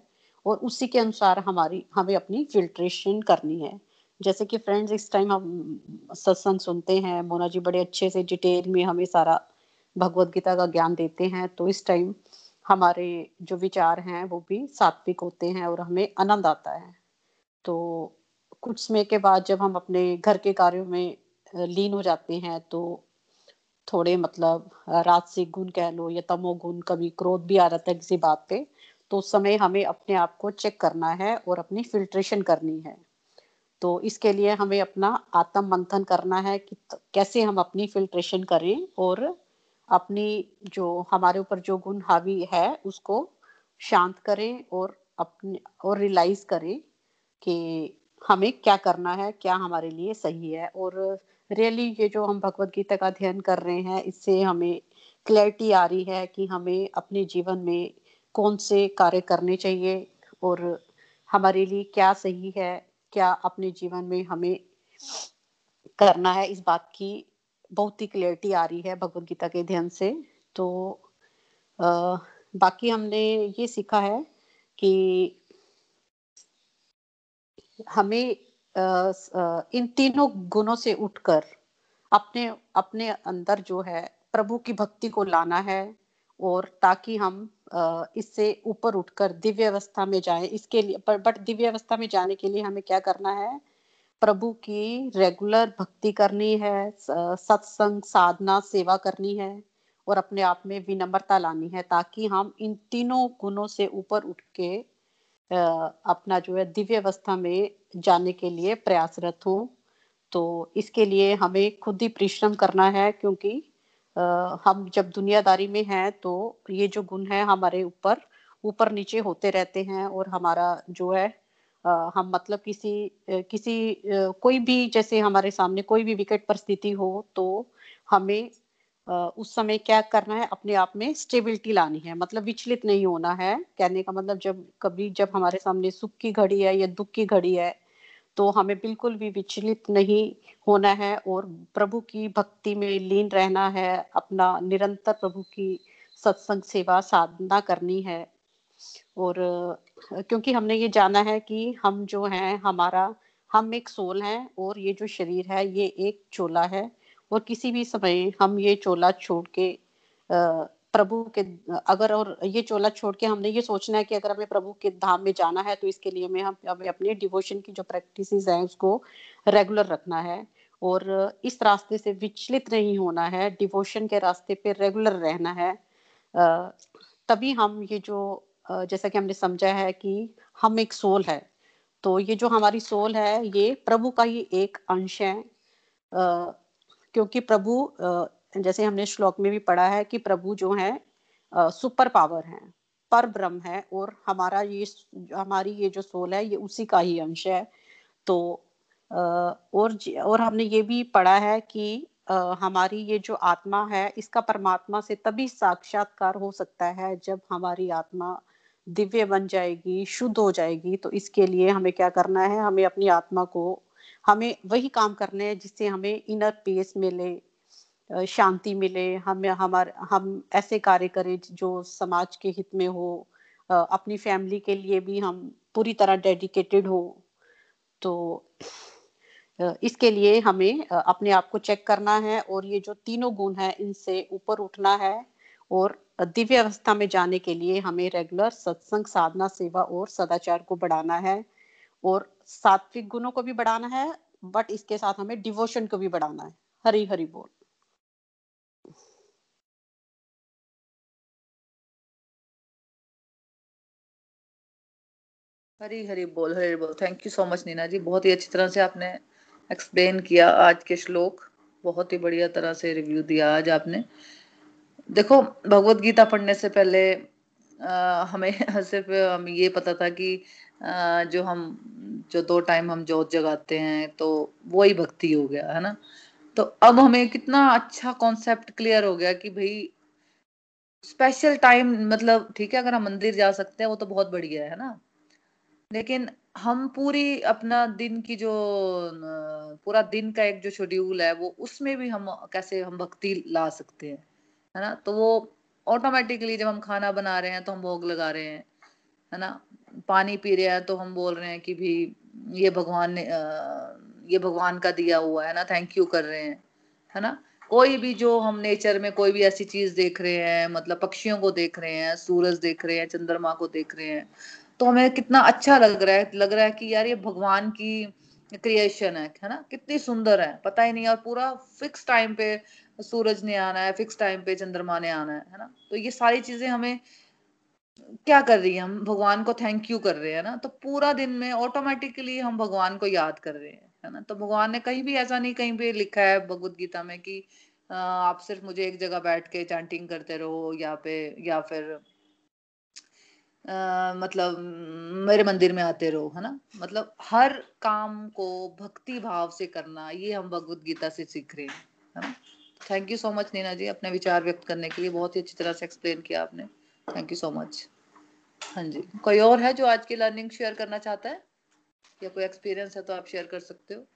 Speaker 2: और उसी के अनुसार हमारी, हमें अपनी फिल्ट्रेशन करनी है। जैसे कि फ्रेंड्स इस टाइम हम सत्संग सुनते हैं, मोना जी बड़े अच्छे से डिटेल में हमें सारा भगवत गीता का ज्ञान देते हैं तो इस टाइम हमारे जो विचार हैं वो भी सात्विक होते हैं और हमें आनंद आता है। तो कुछ समय के बाद जब हम अपने घर के कार्यों में लीन हो जाते हैं तो थोड़े मतलब राजसिक गुण कह लो या तमोगुण, कभी क्रोध भी आ जाता है किसी बात पे तो उस समय हमें अपने आप को चेक करना है और अपनी फिल्ट्रेशन करनी है। तो इसके लिए हमें अपना आत्म मंथन करना है कि कैसे हम अपनी फिल्ट्रेशन करें और अपनी जो, हमारे ऊपर जो गुण हावी है, उसको शांत करें और अपने, और रियलाइज़ करें कि हमें क्या करना है, क्या हमारे लिए सही है और रियली ये जो हम भगवत गीता का अध्ययन कर रहे हैं इससे हमें क्लैरिटी आ रही है कि हमें अपने जीवन में कौन से कार्य करने चाहिए और हमारे लिए क्या सही है क्या अपने जीवन में हमें करना है। इस बात की बहुत ही क्लियरिटी आ रही है भगवत गीता के अध्ययन से। तो आ, बाकी हमने ये सीखा है कि हमें इन तीनों गुणों से उठकर अपने अपने अंदर जो है, प्रभु की भक्ति को लाना है और ताकि हम इससे ऊपर उठकर दिव्य अवस्था में जाएँ। इसके लिए बट दिव्य अवस्था में जाने के लिए हमें क्या करना है? प्रभु की रेगुलर भक्ति करनी है सत्संग, साधना, सेवा करनी है और अपने आप में विनम्रता लानी है ताकि हम इन तीनों गुणों से ऊपर उठ के अपना जो है दिव्य अवस्था में जाने के लिए प्रयासरत हूँ। तो इसके लिए हमें खुद ही परिश्रम करना है क्योंकि हम जब दुनियादारी में हैं तो ये जो गुण है हमारे ऊपर ऊपर नीचे होते रहते हैं और हमारा जो है हम मतलब किसी किसी कोई भी जैसे हमारे सामने कोई भी विकट परिस्थिति हो तो हमें उस समय क्या करना है, अपने आप में स्टेबिलिटी लानी है। मतलब विचलित नहीं होना है। कहने का मतलब जब, कभी जब हमारे सामने सुख की घड़ी है या दुख की घड़ी है तो हमें बिल्कुल भी विचलित नहीं होना है और प्रभु की भक्ति में लीन रहना है। अपना निरंतर प्रभु की सत्संग सेवा साधना करनी है। और क्योंकि हमने ये जाना है कि हम जो हैं, हमारा, हम एक सोल हैं और ये जो शरीर है, ये एक चोला है। और किसी भी समय हम ये चोला छोड़ के प्रभु के, अगर और ये चोला छोड़ के हमने ये सोचना है कि अगर हमें प्रभु के धाम में जाना है तो इसके लिए हमें, हम हमें अपने डिवोशन की जो प्रैक्टिस है, उसको रेगुलर रखना है। और इस रास्ते से विचलित नहीं होना है डिवोशन के रास्ते पे रेगुलर रहना है। तभी हम ये जो जैसा कि हमने समझा है कि हम एक सोल है। तो ये जो हमारी सोल है, ये प्रभु का ही एक अंश है। क्योंकि प्रभु जैसे हमने श्लोक में भी पढ़ा है कि प्रभु जो है सुपर पावर है, पर ब्रह्म है और हमारा ये हमारी ये जो सोल है, ये उसी का ही अंश है। तो और और हमने ये भी पढ़ा है कि हमारी ये जो आत्मा है, इसका परमात्मा से तभी साक्षात्कार हो सकता है जब हमारी आत्मा दिव्य बन जाएगी, शुद्ध हो जाएगी। तो इसके लिए हमें क्या करना है, हमें अपनी आत्मा को हमें वही काम करने हैं जिससे हमें इनर पीस मिले शांति मिले, हमें, हमारे, हम ऐसे कार्य करें जो समाज के हित में हो अपनी फैमिली के लिए भी हम पूरी तरह डेडिकेटेड हो। तो इसके लिए हमें अपने आप को चेक करना है और ये जो तीनों गुण है, इनसे ऊपर उठना है और दिव्य अवस्था में जाने के लिए हमें रेगुलर सत्संग, साधना, सेवा और सदाचार को बढ़ाना है। और सात्विक गुणों को भी बढ़ाना है बट इसके साथ हमें डिवोशन को भी बढ़ाना है। हरी हरी बोल।
Speaker 1: हरी हरी बोल हरी बोल। Thank you so much Nina ji. बहुत ही अच्छी तरह से आपने एक्सप्लेन किया आज के श्लोक। बहुत ही बढ़िया तरह से रिव्यू दिया आज आपने। देखो भगवत गीता पढ़ने से पहले आ, हमें सिर्फ़ हम ये पता था कि जो हम, जो दो टाइम हम जोत जगाते हैं तो वो ही भक्ति हो गया, है ना? तो अब हमें कितना अच्छा कॉन्सेप्ट क्लियर हो गया कि भाई स्पेशल टाइम मतलब ठीक है, अगर हम मंदिर जा सकते हैं, वो तो बहुत बढ़िया है ना? लेकिन हम पूरी अपना दिन की जो पूरा दिन का एक जो शेड्यूल है, वो उसमें भी हम कैसे हम भक्ति ला सकते हैं, है ना? तो वो ऑटोमेटिकली जब हम खाना बना रहे हैं तो हम भोग लगा रहे हैं। है ना? पानी पी रहे हैं तो हम बोल रहे हैं कि भी ये भगवान ने ये भगवान का दिया हुआ है ना थैंक यू कर रहे हैं, है ना? कोई भी जो हम नेचर में कोई भी ऐसी चीज़ देख रहे हैं मतलब पक्षियों को देख रहे हैं, सूरज देख रहे हैं, चंद्रमा को देख रहे हैं तो हमें कितना अच्छा लग रहा है, लग रहा है कि यार ये भगवान की क्रिएशन है है ना? कितनी सुंदर है, पता ही नहीं और पूरा फिक्स टाइम पे सूरज ने आना है फिक्स टाइम पे चंद्रमा ने आना है है ना? तो ये सारी चीज़ें हमें क्या कर रही है हम? भगवान को थैंक यू कर रहे हैं ना? तो पूरा दिन में ऑटोमेटिकली हम भगवान को याद कर रहे हैं है ना? तो भगवान ने कहीं भी ऐसा नहीं कहीं पे लिखा है भगवत गीता में कि आप सिर्फ़ मुझे एक जगह बैठ के चैंटिंग करते रहो या पे या फिर आ, मतलब मेरे मंदिर में आते रहो है ना? मतलब हर काम को भक्ति भाव से करना ये हम भगवत गीता से सीख रहे हैं है ना? Thank you so much Nina ji अपने विचार व्यक्त करने के लिए बहुत ही अच्छी तरह से एक्सप्लेन किया आपने। थैंक यू सो मच हाँ जी। कोई और है जो आज की लर्निंग शेयर करना चाहता है? या कोई एक्सपीरियंस है तो आप शेयर कर सकते हो?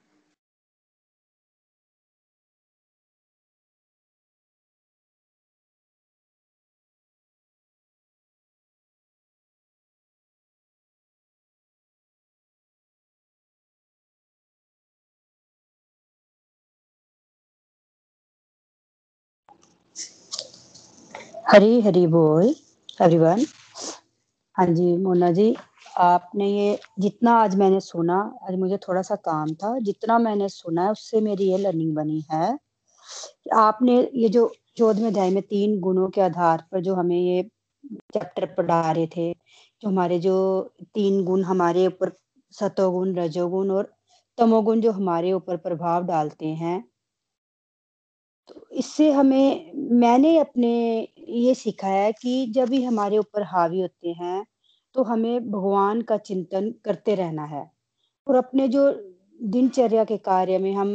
Speaker 3: हरी हरी बोल। एवरीवन हाँ जी मोना जी, आपने ये जितना आज मैंने सुना, आज मुझे थोड़ा सा काम था, जितना मैंने सुना है, उससे मेरी ये लर्निंग बनी है। आपने ये जो चौदहवें अध्याय में तीन गुणों के आधार पर जो हमें ये चैप्टर पढ़ा रहे थे, जो हमारे जो तीन गुण हमारे ऊपर, सतोगुण, रजोगुण और तमोगुण जो हमारे ऊपर प्रभाव डालते हैं तो इससे हमें, मैंने अपने ये सीखा है कि जब भी हमारे ऊपर हावी होते हैं तो हमें भगवान का चिंतन करते रहना है। और अपने जो दिनचर्या के कार्य में हम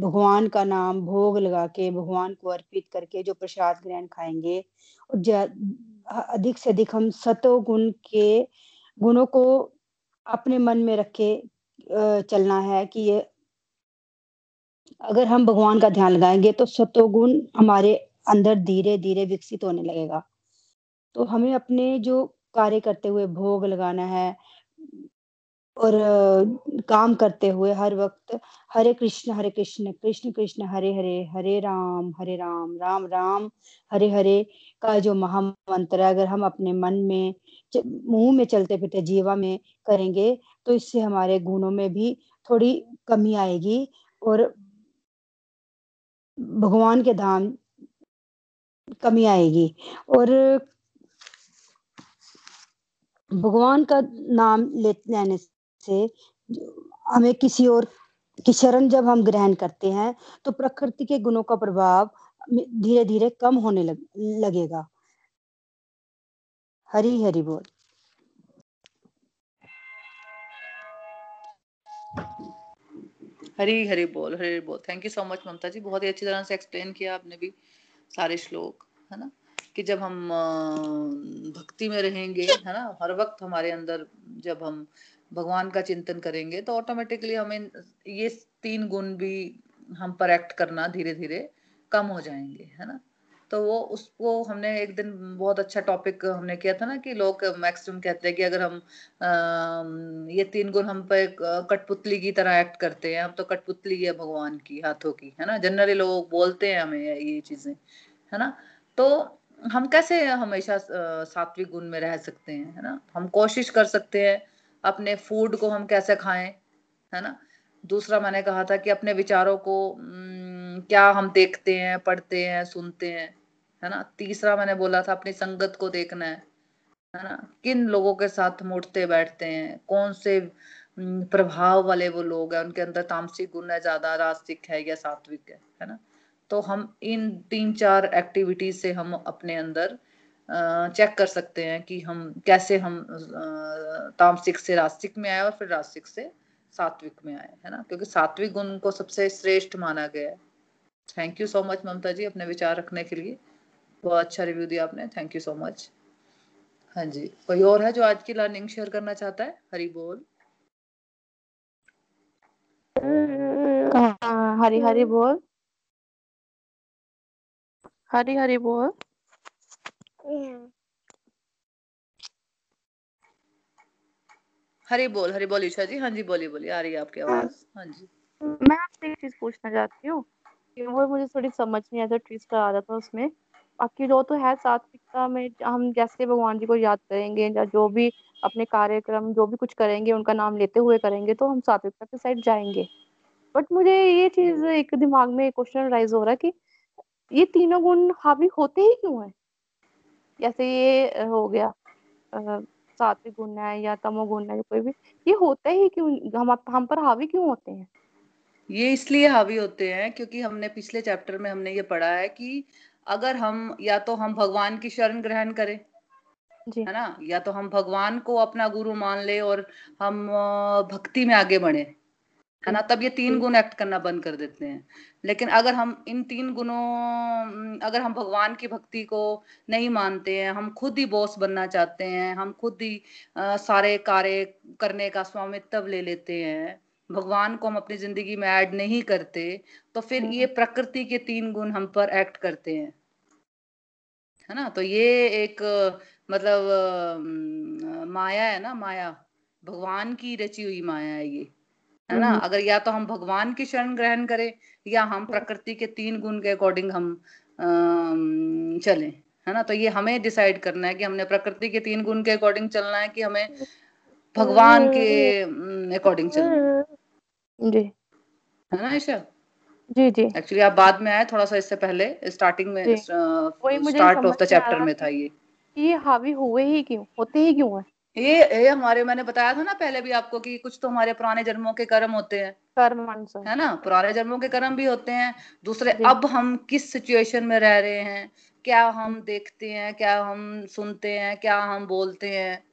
Speaker 3: भगवान का नाम भोग लगा के, भगवान को अर्पित करके जो प्रसाद ग्रहण खाएँगे, और अधिक से अधिक हम सतो गुण के, गुणों को अपने मन में रखे चलना है कि ये अगर हम भगवान का ध्यान लगाएँगे तो सतोगुण हमारे अंदर धीरे धीरे विकसित होने लगेगा। तो हमें अपने जो कार्य करते हुए भोग लगाना है और काम करते हुए हर वक्त हरे कृष्ण हरे कृष्ण कृष्ण कृष्ण, हरे हरे हरे राम हरे राम राम राम, हरे हरे का जो महामंत्र है, अगर हम अपने मन में मुँह में चलते फिरते, जीवा में करेंगे तो इससे हमारे गुणों में भी थोड़ी कमी आएगी और भगवान के धाम कमी आएगी। और भगवान का नाम लेने से हमें किसी और की शरण जब हम ग्रहण करते हैं तो प्रकृति के गुणों का प्रभाव धीरे धीरे कम होने लग, लगेगा। हरी हरी बोल।
Speaker 1: हरी हरी बोल हरी बोल। Thank you so much Mamta ji. बहुत ही अच्छी तरह से एक्सप्लेन किया आपने भी सारे श्लोक, है ना? कि जब हम भक्ति में रहेंगे, है ना? हर वक्त हमारे अंदर जब हम भगवान का चिंतन करेंगे तो ऑटोमेटिकली हमें ये तीन गुण भी हम पर एक्ट करना धीरे धीरे कम हो जाएँगे, है ना? तो वो उसको हमने एक दिन बहुत अच्छा टॉपिक हमने किया था ना कि लोग मैक्सिमम कहते हैं कि अगर हम आ, ये तीन गुण हम पे कठपुतली की तरह एक्ट करते हैं हम तो कठपुतली है भगवान की हाथों की है ना? जनरली लोग बोलते हैं हमें ये चीज़ें है ना? तो हम कैसे हमेशा सात्विक गुण में रह सकते हैं है ना? हम कोशिश कर सकते हैं अपने फ़ूड को हम कैसे खाएँ है ना? दूसरा मैंने कहा था कि अपने विचारों को क्या हम देखते हैं पढ़ते हैं सुनते हैं है ना? तीसरा मैंने बोला था, अपनी संगत को देखना है है ना? किन लोगों के साथ मुड़ते बैठते हैं? कौन से प्रभाव वाले वो लोग हैं? उनके अंदर तामसिक गुण है, ज़्यादा रास्तिक है या सात्विक है है ना? तो हम इन तीन चार एक्टिविटीज़ से हम अपने अंदर चेक कर सकते हैं कि हम कैसे हम तामसिक से रास्तिक में आए और फिर रास्तिक से सात्विक में आए, है ना? क्योंकि सात्विक गुण को सबसे श्रेष्ठ माना गया है। Thank you so much Mamta ji अपने विचार रखने के लिए। बहुत अच्छा रिव्यू दिया आपने। थैंक यू सो मच हाँ जी कोई और है जो आज की लर्निंग शेयर करना चाहता है? हरी बोल।
Speaker 4: हरी हरी बोल। हरी हरी बोल।
Speaker 1: हरी बोल हरी बोल ईशा जी। हाँ जी बोलिए बोलिए। आ रही है आपकी आवाज़। हाँ जी।
Speaker 4: मैं आपसे एक चीज़ पूछना चाहती हूँ। वो मुझे थोड़ी समझ नहीं आता ट्विस्ट आ रहा था उसमें। बाकी जो तो है सात्विकता में हम जैसे भगवान जी को याद करेंगे या जो भी अपने कार्यक्रम, जो भी कुछ करेंगे, उनका नाम लेते हुए करेंगे तो हम सात्विकता के साइड जाएँगे। बट मुझे ये चीज़ एक दिमाग में क्वेश्चन राइज हो रहा है कि ये तीनों गुण हावी होते ही क्यों है? जैसे ये हो गया सात्विक गुण है या तमो गुण है कोई भी, ये होता ही क्यों, हम हम पर हावी क्यों होते हैं?
Speaker 1: ये इसलिए हावी होते हैं क्योंकि हमने पिछले चैप्टर में हमने ये पढ़ा है कि अगर हम या तो हम भगवान की शरण ग्रहण करें जी। है ना? या तो हम भगवान को अपना गुरु मान ले और हम भक्ति में आगे बढ़े है ना? तब ये तीन गुण एक्ट करना बंद कर देते हैं। लेकिन अगर हम इन तीन गुणों अगर हम भगवान की भक्ति को नहीं मानते हैं हम खुद ही बॉस बनना चाहते हैं हम खुद ही आ, सारे कार्य करने का स्वामित्व ले लेते हैं भगवान को हम अपनी ज़िंदगी में ऐड नहीं करते तो फिर ये हम्म। प्रकृति के तीन गुण हम पर एक्ट करते हैं। है ना? तो ये एक मतलब माया है ना माया। भगवान की रची हुई माया है ये। है ना? हम्म। अगर या तो हम भगवान की शरण ग्रहण करें या हम प्रकृति के तीन गुण के अकॉर्डिंग हम चले। है ना? तो ये हमें डिसाइड करना है कि हमने प्रकृति के तीन गुण के अकॉर्डिंग चलना है कि हमें भगवान के अकॉर्डिंग चलना है।
Speaker 4: जी।
Speaker 1: है ना ईशा
Speaker 4: जी जी।
Speaker 1: एक्चुअली आप बाद में आए थोड़ा सा इससे पहले स्टार्टिंग में स्टार्ट ऑफ़ द चैप्टर में था ये।
Speaker 4: ये हावी हुए ही क्यों? होते ही क्यों है?
Speaker 1: ये ये हमारे मैंने बताया था ना पहले भी आपको कि कुछ तो हमारे पुराने जन्मों के कर्म होते हैं।
Speaker 4: कर्म
Speaker 1: है ना? पुराने जन्मों के कर्म भी होते हैं। दूसरे अब हम किस सिचुएशन में रह रहे हैं? क्या हम देखते हैं? क्या हम सुनते हैं? क्या हम बोलते हैं?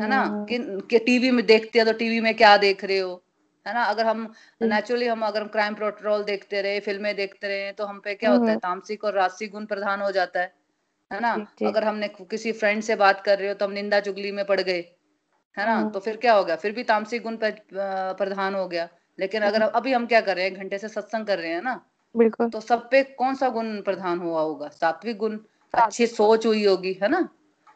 Speaker 1: है ना? हम्म। कि, टीवी में देखते हैं तो टीवी में क्या देख रहे हो? है ना? अगर हम नेचुरली हम अगर हम क्राइम पेट्रोल देखते रहे फ़िल्में देखते रहे तो हम पे क्या होता है? हम्म। तामसिक और राशि गुण प्रधान हो जाता है है ना? अगर हमने किसी फ्रेंड से बात कर रहे हो तो हम निंदा चुगली में पड़ गए है ना? हम्म। तो फिर क्या हो गया? फिर भी तामसिक गुण प्रधान हो गया। लेकिन अगर हम्म। अभी हम क्या कर रहे हैं? घंटे से सत्संग कर रहे हैं ना?
Speaker 4: बिल्कुल।
Speaker 1: तो सब पे कौन सा गुण प्रधान हुआ होगा? सात्विक गुण? अच्छी सोच हुई होगी है ना?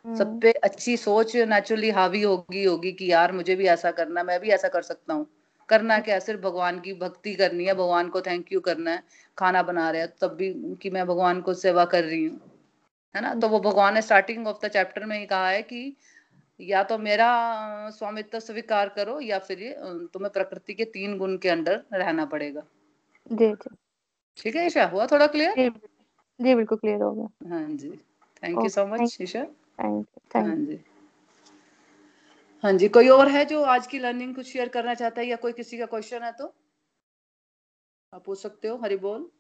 Speaker 1: सब पे अच्छी सोच नेचुरली हावी होगी होगी कि यार मुझे भी ऐसा करना मैं भी ऐसा कर सकता हूँ। करना क्या सिर्फ़ भगवान की भक्ति करनी है भगवान को थैंक यू करना है खाना बना रहे हैं तब भी कि मैं भगवान को सेवा कर रही हूँ। है ना? तो वो भगवान ने स्टार्टिंग ऑफ़ द चैप्टर में ही कहा है कि या तो मेरा स्वामित्व स्वीकार करो या फिर तुम्हें प्रकृति के तीन गुण के अंडर रहना पड़ेगा।
Speaker 4: जी जी।
Speaker 1: ठीक है ईशा? हुआ थोड़ा क्लियर
Speaker 4: जी, जी बिल्कुल क्लियर हो गया।
Speaker 1: हाँ जी। Thank you so much Isha.
Speaker 4: हाँ जी।
Speaker 1: हाँ जी, कोई और है जो आज की लर्निंग कुछ शेयर करना चाहता है या कोई किसी का क्वेश्चन है तो? आप पूछ सकते हो, हरी बोल।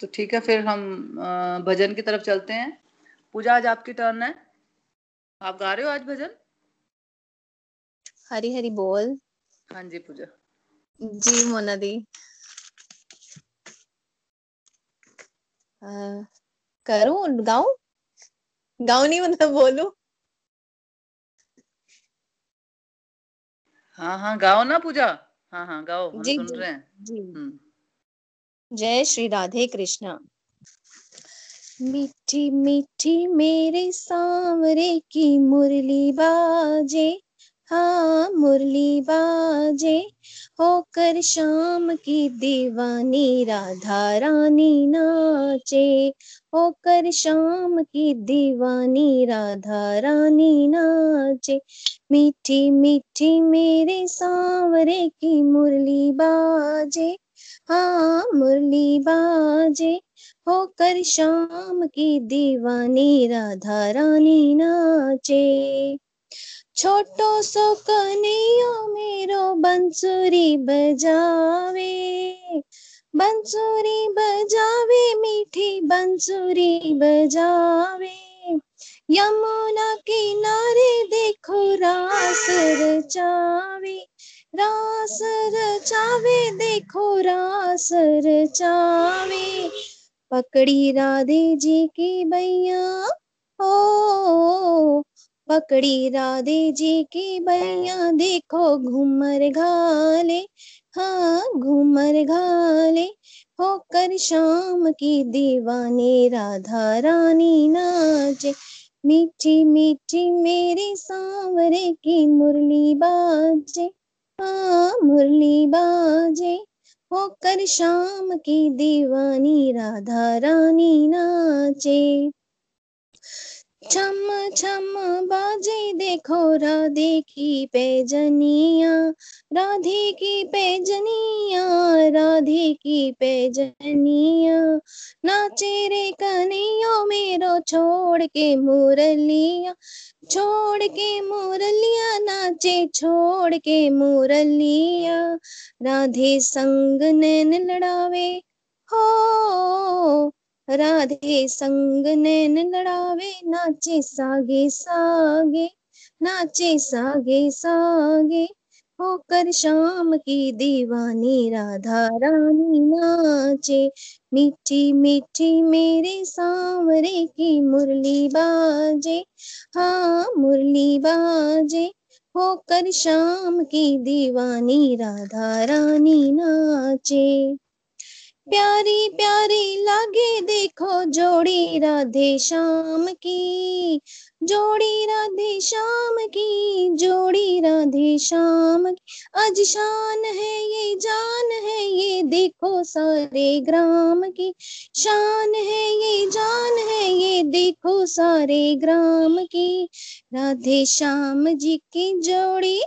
Speaker 1: तो ठीक है फिर हम भजन की तरफ़ चलते हैं। पूजा आज आपकी टर्न है। आप गा रहे हो आज भजन?
Speaker 5: हरी हरी बोल।
Speaker 1: हाँ जी पूजा।
Speaker 5: जी मोना दी। करूँ? गाऊं? गाऊं नहीं मतलब बोलू?
Speaker 1: हाँ हाँ गाओ ना पूजा। हाँ हाँ गाओ हम सुन रहे हैं। जी। हम्म।
Speaker 5: जय श्री राधे कृष्णा। मीठी मीठी मेरे सांवरे की मुरली बाजे हाँ मुरली बाजे, होकर शाम की दीवानी राधा रानी नाचे, होकर शाम की दीवानी राधा रानी नाचे। मीठी मीठी मेरे सांवरे की मुरली बाजे हाँ मुरली बाजे होकर शाम की दीवानी, राधा रानी नाचे। छोटो सो कन्हैयो मेरो बंसुरी बजावे बंसुरी बजावे, मीठी बंसुरी बजावे। यमुना किनारे देखो रास रचावे। रास रचावे देखो रास रचावे पकड़ी राधे जी की बैया ओ, पकड़ी राधे जी की बैया देखो घूमर घाले हाँ घूमर घाले। होकर शाम की दीवानी, राधा रानी नाचे। मीठी मीठी मेरी सांवरे की मुरली बाजे। मुरली बाजे होकर शाम की दीवानी राधा रानी नाचे। छम छम बाजे देखो राधे की पैजनिया, राधे की पैजनिया, राधे की पैजनिया। नाचे रे कन्हैया मेरो छोड़ के मुरलिया, छोड़ के मुरलिया, नाचे छोड़ के मुरलिया। राधे संग नैन लड़ावे, हो राधे संग नैन लड़ावे, नाचे सागे सागे, नाचे सागे सागे। होकर शाम की दीवानी, राधा रानी नाचे। मीठी मीठी मेरे सांवरे की मुरली बाजे। हाँ मुरली बाजे। होकर शाम की दीवानी, राधा रानी नाचे। प्यारी प्यारी लागे देखो जोड़ी राधे श्याम की, जोड़ी राधे श्याम की, जोड़ी राधे श्याम की। आज शान है ये, जान है ये, देखो सारे ग्राम की। शान है ये, जान है ये, देखो सारे ग्राम की। राधे श्याम जी की जोड़ी,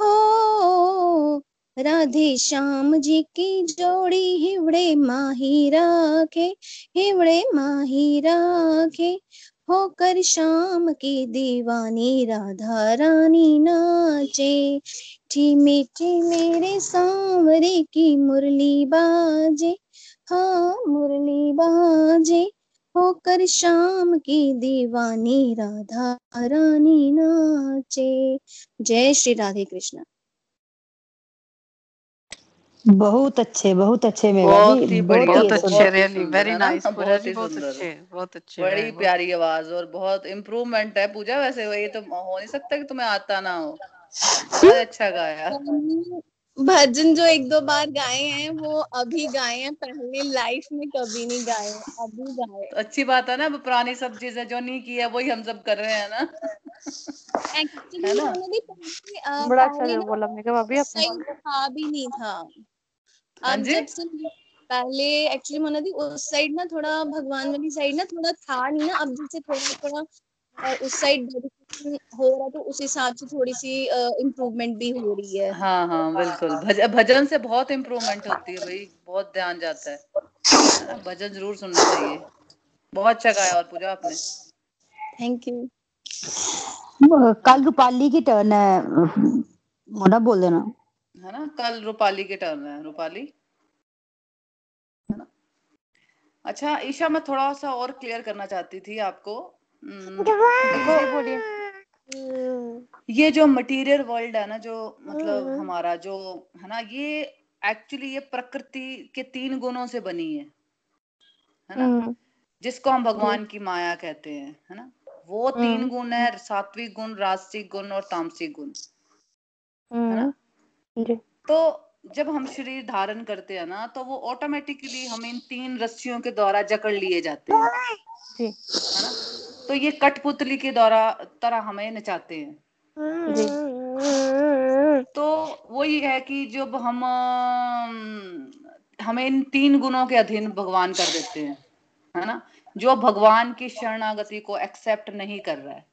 Speaker 5: हो राधे श्याम जी की जोड़ी हिवड़े माही राखे, हिवड़े माही राखे। होकर शाम की दीवानी राधा रानी नाचे। मीठी मेरे सांवरे की मुरली बाजे। हाँ मुरली बाजे। होकर शाम की दीवानी राधा रानी नाचे। जय श्री राधे कृष्ण।
Speaker 3: बहुत अच्छे बहुत अच्छे मेरा
Speaker 1: बहुत ही बढ़िया।
Speaker 2: बहुत अच्छे really very nice Pooja ji बहुत अच्छे बहुत अच्छे
Speaker 1: बड़ी प्यारी आवाज़ और बहुत इम्प्रूवमेंट है। पूजा वैसे ये तो हो नहीं सकता कि तुम्हें आता ना हो। बहुत अच्छा गाया।
Speaker 5: भजन जो एक दो बार गाए हैं वो अभी गाए हैं। पहले लाइफ में कभी नहीं गाए अभी गाए।
Speaker 1: तो अच्छी बात है ना पुरानी सब चीज़ें जो नहीं की है वही हम सब कर रहे हैं ना।
Speaker 5: एक्चुअली
Speaker 4: ना? बड़ा अच्छा बोला मैंने कहा अभी
Speaker 5: था भी नहीं था। हाँ अब जब से पहले एक्चुअली मोना दी उस साइड ना थोड़ा भगवान वाली साइड ना थोड़ा था नहीं ना अब जैसे थोड़ा थोड़ा उस साइड हो रहा तो उस हिसाब से थोड़ी सी इम्प्रूवमेंट भी हो रही है।
Speaker 1: हाँ हाँ बिल्कुल। भज, भजन से बहुत इम्प्रूवमेंट होती है भाई बहुत ध्यान जाता है। भजन ज़रूर सुनना चाहिए। बहुत अच्छा गाया और पूजा आपने।
Speaker 5: थैंक यू
Speaker 3: कल रूपाली की टर्न है। मोना बोल देना।
Speaker 1: है ना? कल रूपाली के टर्न है रूपाली। है ना? अच्छा ईशा मैं थोड़ा सा और क्लियर करना चाहती थी आपको। हम्म, ये जो मटेरियल वर्ल्ड है ना जो मतलब हम्म। हमारा जो है ना ये एक्चुअली ये प्रकृति के तीन गुणों से बनी है। है ना? हम्म। जिसको हम भगवान की माया कहते हैं है ना? वो तीन गुण है सात्विक गुण राजसिक गुण और तामसिक गुण। है ना? तो जब हम शरीर धारण करते हैं ना तो वो ऑटोमेटिकली हम इन तीन रस्सियों के द्वारा जकड़ लिए जाते हैं। है ना? तो ये कठपुतली के द्वारा तरह हमें नचाते हैं। तो वही है कि जब हम हमें इन तीन गुणों के अधीन भगवान कर देते हैं है ना? जो भगवान की शरणागति को एक्सेप्ट नहीं कर रहा है।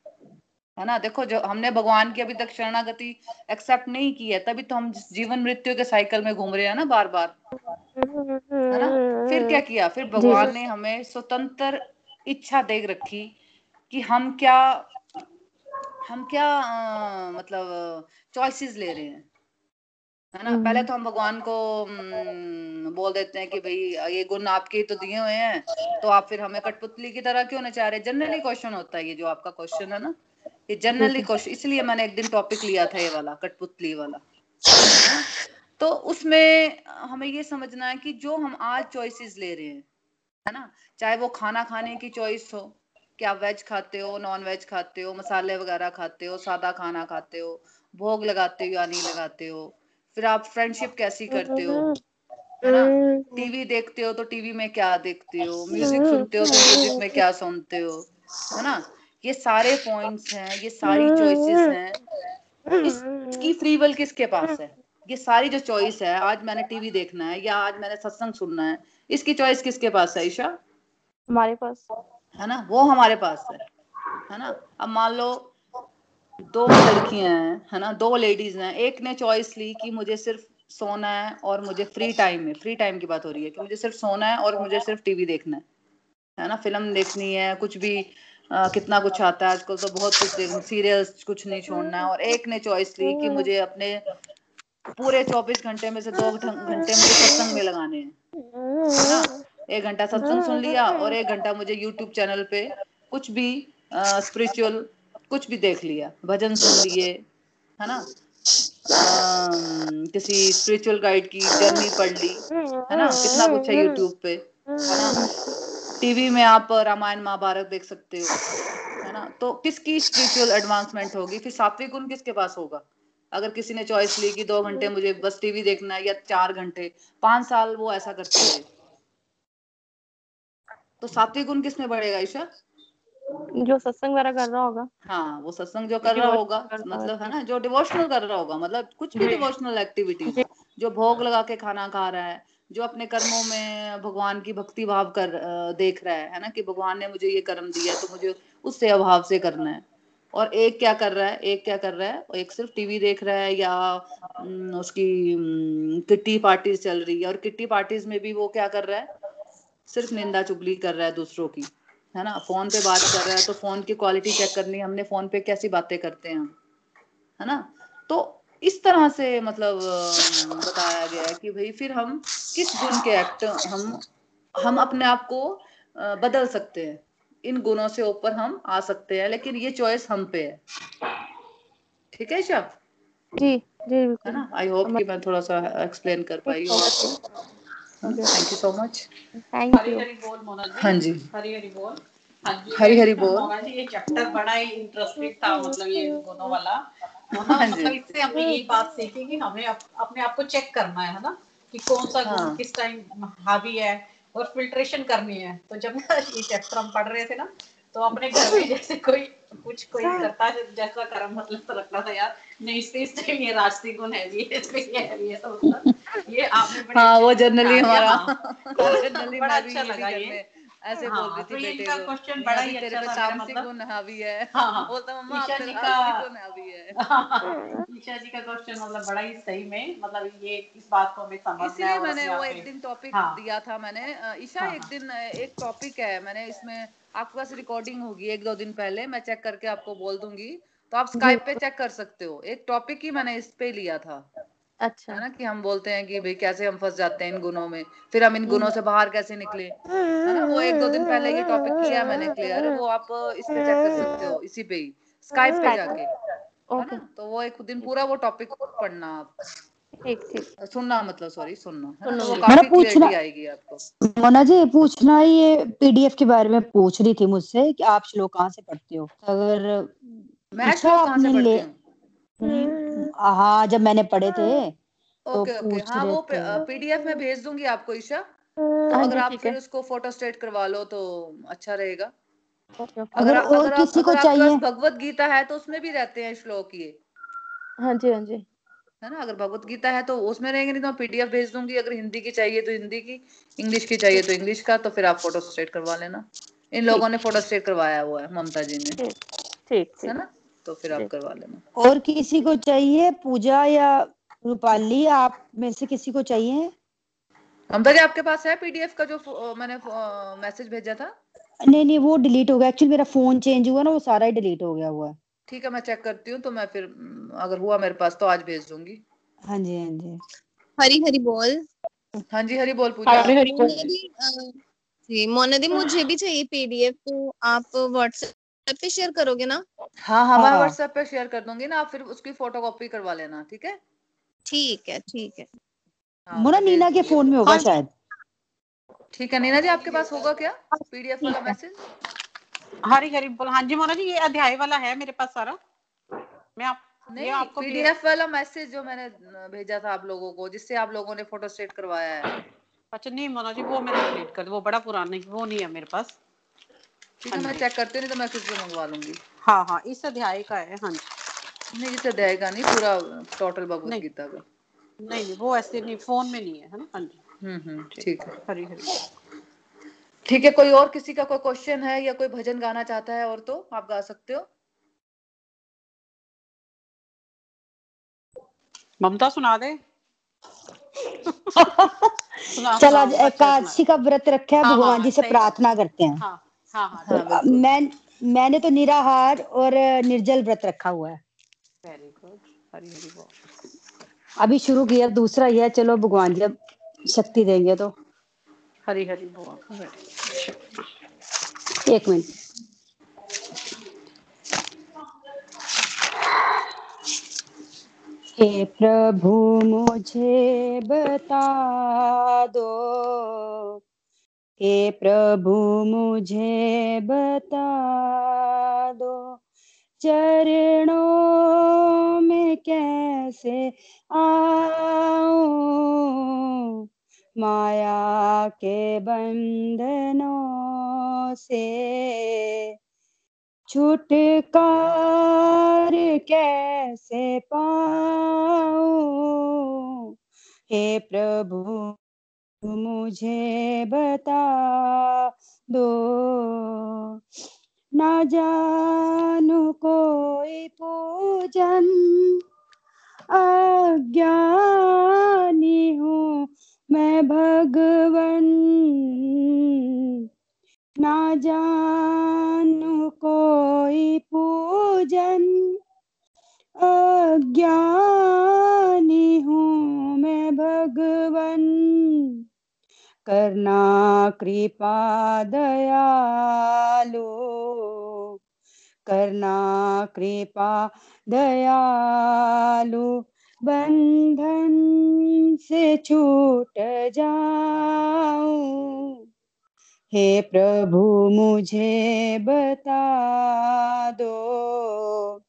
Speaker 1: है ना? देखो जो हमने भगवान की अभी तक शरणागति एक्सेप्ट नहीं की है तभी तो हम जीवन मृत्यु के साइकिल में घूम रहे हैं ना बार बार है ना? फिर क्या किया? फिर भगवान ने हमें स्वतंत्र इच्छा देख रखी कि हम क्या हम क्या आ, मतलब चॉइसेस ले रहे हैं। है ना? पहले तो हम भगवान को बोल देते हैं कि भाई ये गुण आपके तो दिए हुए हैं तो आप फिर हमें कठपुतली की तरह क्यों नचा रहे जनरली क्वेश्चन होता है ये जो आपका क्वेश्चन है ना? ये जनरली क्वेश्चन इसलिए मैंने एक दिन टॉपिक लिया था ये वाला कठपुतली वाला। तो उसमें हमें ये समझना है कि जो हम आज चॉइसेस ले रहे हैं है ना? चाहे वो खाना खाने की चॉइस हो क्या वेज खाते हो नॉन वेज खाते हो मसाले वगैरह खाते हो सादा खाना खाते हो भोग लगाते हो या नहीं लगाते हो फिर आप फ्रेंडशिप कैसी करते हो है ना? टीवी देखते हो तो टीवी में क्या देखते हो म्यूज़िक सुनते हो तो म्यूज़िक में क्या सुनते हो है ना? ये सारे पॉइंट्स हैं ये सारी चॉइसेस हैं। इसकी फ्री विल किसके पास है? ये सारी जो चॉइस है आज मैंने टीवी देखना है या आज मैंने सत्संग सुनना है इसकी चॉइस किसके पास है ईशा?
Speaker 4: हमारे पास।
Speaker 1: है ना? वो हमारे पास है। है ना? अब मान लो दो लड़कियाँ हैं है ना? दो लेडीज़ हैं। एक ने चॉइस ली कि मुझे सिर्फ़ सोना है और मुझे फ्री टाइम में फ्री टाइम की बात हो रही है कि मुझे सिर्फ़ सोना है और मुझे सिर्फ़ टीवी देखना है। है ना? फ़िल्म देखनी है कुछ भी कितना कुछ आता है आजकल तो बहुत कुछ सीरियल्स कुछ नहीं छोड़ना है। और एक ने चॉइस ली कि मुझे अपने पूरे चौबीस घंटे में से दो घंटे मुझे सत्संग में लगाने हैं। एक घंटा सत्संग सुन लिया और एक घंटा मुझे यूट्यूब चैनल पे कुछ भी स्पिरिचुअल कुछ भी देख लिया। भजन सुन लिए, है ना? किसी स्पिरिचुअल गाइड की जर्नी पढ़ ली, है ना? कितना कुछ है यूट्यूब पे, है ना? टीवी में आप रामायण महाभारत देख सकते हो है ना? तो किसकी स्पिरिचुअल एडवांसमेंट होगी? फिर सात्विक गुण किसके पास होगा? अगर किसी ने चॉइस ली कि दो घंटे मुझे बस टीवी देखना है या चार घंटे पाँच साल वो ऐसा करते रहे। तो सात्विक गुण किसमें बढ़ेगा ईशा?
Speaker 4: जो सत्संग वगैरह कर रहा होगा।
Speaker 1: हाँ वो सत्संग जो कर रहा होगा मतलब है ना? जो डिवोशनल कर रहा होगा मतलब कुछ भी डिवोशनल एक्टिविटी जो भोग लगा के खाना खा रहा है जो अपने कर्मों में भगवान की भक्ति भाव कर देख रहा है है ना? कि भगवान ने मुझे ये कर्म दिया तो मुझे उससे अभाव से करना है। और एक क्या कर रहा है, एक क्या कर रहा है? एक सिर्फ़ टीवी देख रहा है या उसकी किट्टी पार्टीज़ चल रही है। और किट्टी पार्टीज़ में भी वो क्या कर रहा है? सिर्फ़ निंदा चुगली कर रहा है दूसरों की, है ना? फ़ोन पे बात कर रहा है तो फ़ोन की क्वालिटी चेक करनी हमने फ़ोन पे कैसी बातें करते हैं है ना? तो इस तरह से मतलब बताया गया है कि भाई फिर हम किस गुण के एक्ट हम हम अपने आप को बदल सकते हैं। इन गुणों से ऊपर हम आ सकते हैं लेकिन ये चॉइस हम पे है। ठीक है शब
Speaker 4: जी जी
Speaker 1: है ना? आई होप कि मैं थोड़ा सा एक्सप्लेन कर पाई हूँ। Thank you so much
Speaker 4: thank you
Speaker 1: हाँ जी।
Speaker 2: हरी हरी बोल।
Speaker 1: हरी हरी बोल।
Speaker 2: ये चैप्टर बड़ा ही इंटरेस्टिंग था मतलब ये दोनों वाला। हाँ, मतलब इससे हमें यही बात सीखी कि हमें अप, अपने आप को चेक करना है ना? कि कौन सा हाँ. किस टाइम हावी है और फिल्ट्रेशन करनी है। तो जब ये चैप्टर हम पढ़ रहे थे ना तो अपने घर में जैसे कोई कुछ कोई करता है जैसा कर्म मतलब तो लगता था यार नहीं इससे इस टाइम ये राष्ट्रीय गुण है ये इसमें ये है ये तो मतलब। ये आपने
Speaker 1: हाँ वो जनरली हमारा
Speaker 2: बड़ा अच्छा लगा ये।
Speaker 1: ऐसे हाँ, बोल रही थी तो बेटे को क्वेश्चन बड़ा ही अच्छा था तामसिक मतलब. गुण हावी है। हाँ, हाँ, बोलता मम्मा ईशा जी का गुण हावी है।
Speaker 2: ईशा जी का क्वेश्चन मतलब बड़ा ही सही में मतलब ये इस बात को हमें समझना
Speaker 1: इसलिए मैंने वो एक दिन टॉपिक हाँ, दिया था मैंने। ईशा हाँ, एक दिन एक टॉपिक है मैंने इसमें आपके पास रिकॉर्डिंग होगी एक दो दिन पहले मैं चेक करके आपको बोल दूँगी। तो आप स्काइप पे चेक कर सकते हो। एक टॉपिक ही मैंने इस पे लिया था।
Speaker 4: अच्छा।
Speaker 1: है ना कि हम बोलते हैं कि भाई कैसे हम फंस जाते हैं इन गुनों में? फिर हम इन गुणों से बाहर कैसे निकले? है ना वो एक दो दिन पहले ये टॉपिक किया मैंने क्लियर वो आप इस पे चेक कर सकते हो इसी पे ही स्काइप पे जाके है ना? तो वो एक दिन पूरा वो टॉपिक पढ़ना आप।
Speaker 4: ठीक ठीक।
Speaker 1: सुनना मतलब सॉरी सुनना है तो वो काफ़ी क्लियरिटी आएगी आपको।
Speaker 3: मोना जी पूछना ये पीडीएफ के बारे में पूछ रही थी मुझसे कि आप श्लोक कहाँ से पढ़ते हो? अगर
Speaker 1: मैं श्लोक कहाँ से पढ़ती हूँ?
Speaker 3: हाँ जब मैंने पढ़े थे
Speaker 1: तो ओके ओके। हाँ वो पीडीएफ में भेज दूँगी आपको ईशा। तो हाँ अगर आप फिर उसको फ़ोटो स्टेट करवा लो तो अच्छा रहेगा।
Speaker 3: अगर अगर, अगर किसी को चाहिए?
Speaker 1: भगवत गीता है तो उसमें भी रहते हैं श्लोक ये।
Speaker 4: हाँ जी हाँ जी।
Speaker 1: है ना? अगर भगवत गीता है तो उसमें रहेंगे नहीं तो पीडीएफ भेज दूँगी। अगर हिंदी की चाहिए तो हिंदी की इंग्लिश की चाहिए तो इंग्लिश का तो फिर आप फ़ोटो स्टेट करवा लेना। इन लोगों ने फ़ोटो स्टेट करवाया हुआ है ममता जी ने।
Speaker 4: ठीक
Speaker 1: है ना? तो फिर आप करवा लेना।
Speaker 3: और किसी को चाहिए पूजा या रूपाली आप में से किसी को चाहिए?
Speaker 1: ममता जी आपके पास है पीडीएफ का जो मैंने मैसेज भेजा था?
Speaker 3: नहीं नहीं वो डिलीट हो गया। एक्चुअली मेरा फ़ोन चेंज हुआ ना वो सारा ही डिलीट हो गया हुआ। है
Speaker 1: ठीक है मैं चेक करती हूँ तो मैं फिर अगर हुआ मेरे पास तो आज भेज दूँगी।
Speaker 3: हाँ जी हाँ जी।
Speaker 5: हरी हरी बोल।
Speaker 1: हाँ जी हरी बोल पूजा। हरी हरी बोल।
Speaker 5: जी मोना दी मुझे भी चाहिए पीडीएफ तो आप व्हाट्सएप पे शेयर करोगे ना?
Speaker 1: हाँ हाँ मैं व्हाट्सएप पे शेयर कर दूँगी ना आप फिर उसकी फ़ोटो कॉपी करवा लेना ठीक है?
Speaker 5: ठीक है ठीक है।
Speaker 3: हाँ, मुना नीना के फ़ोन में होगा हाँ, शायद।
Speaker 1: ठीक है नीना जी आपके पास होगा क्या? पीडीएफ वाला मैसेज
Speaker 2: हरी हरी बोल। हाँ जी मोना जी ये अध्याय वाला है मेरे पास सारा। मैं आप
Speaker 1: नहीं आपको पीडीएफ वाला मैसेज जो मैंने भेजा था आप लोगों को जिससे आप लोगों ने फ़ोटो स्टेट करवाया है।
Speaker 2: अच्छा नहीं मोना जी वो मैंने डिलीट कर वो बड़ा पुराना वो नहीं है मेरे पास।
Speaker 1: ठीक है मैं चेक करती नहीं तो मैं किसी मंगवा लूँगी।
Speaker 2: हाँ हाँ इस अध्याय का है हाँ
Speaker 1: नहीं इस अध्याय का नहीं पूरा टोटल भगवत गीता का।
Speaker 2: नहीं नहीं वो ऐसे नहीं फ़ोन में नहीं है है ना? हाँ जी।
Speaker 1: हम्म हम्म ठीक। है।
Speaker 2: हरी हरी।
Speaker 1: ठीक है कोई और किसी का कोई क्वेश्चन है या कोई भजन गाना चाहता है और तो आप गा सकते हो।
Speaker 2: ममता सुना दे।
Speaker 3: चल आज एकादशी का व्रत रखा है हाँ, भगवान हाँ, जी से प्रार्थना करते हैं। हाँ,
Speaker 2: हाँ, हाँ, हाँ,
Speaker 3: मैं मैंने तो निराहार और निर्जल व्रत रखा हुआ है।
Speaker 2: वेरी गुड हरी हरी बोल।
Speaker 3: अभी शुरू किया दूसरा यह चलो भगवान जब शक्ति देंगे तो।
Speaker 2: हरी हरी बोल।
Speaker 3: एक मिनट। हे प्रभु मुझे बता दो हे प्रभु, मुझे बता दो चरणों में कैसे आओ माया के बंधनों से छुटकार कैसे पाऊँ? हे प्रभु मुझे बता दो। न जानू कोई पूजन, अज्ञानी हूँ मैं भगवन। ना जानू कोई पूजन, अज्ञानी हूँ मैं भगवन। करना, कृपा, दयालु। करना, कृपा, दयालु। बंधन से छूट जाऊँ। हे प्रभु, मुझे बता दो।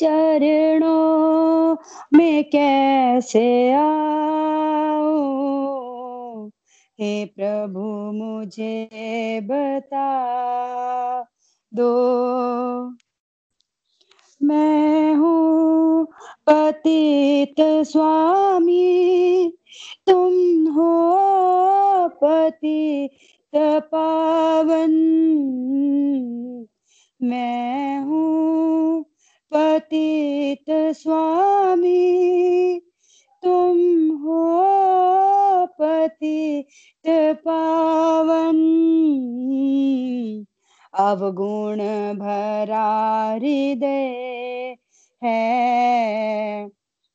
Speaker 3: चरणों में कैसे आऊँ हे प्रभु, मुझे बता दो। मैं हूँ पतित स्वामी, तुम हो पतित पावन। मैं हूँ पतित स्वामी। पावन। अवगुण भरा हृदय है।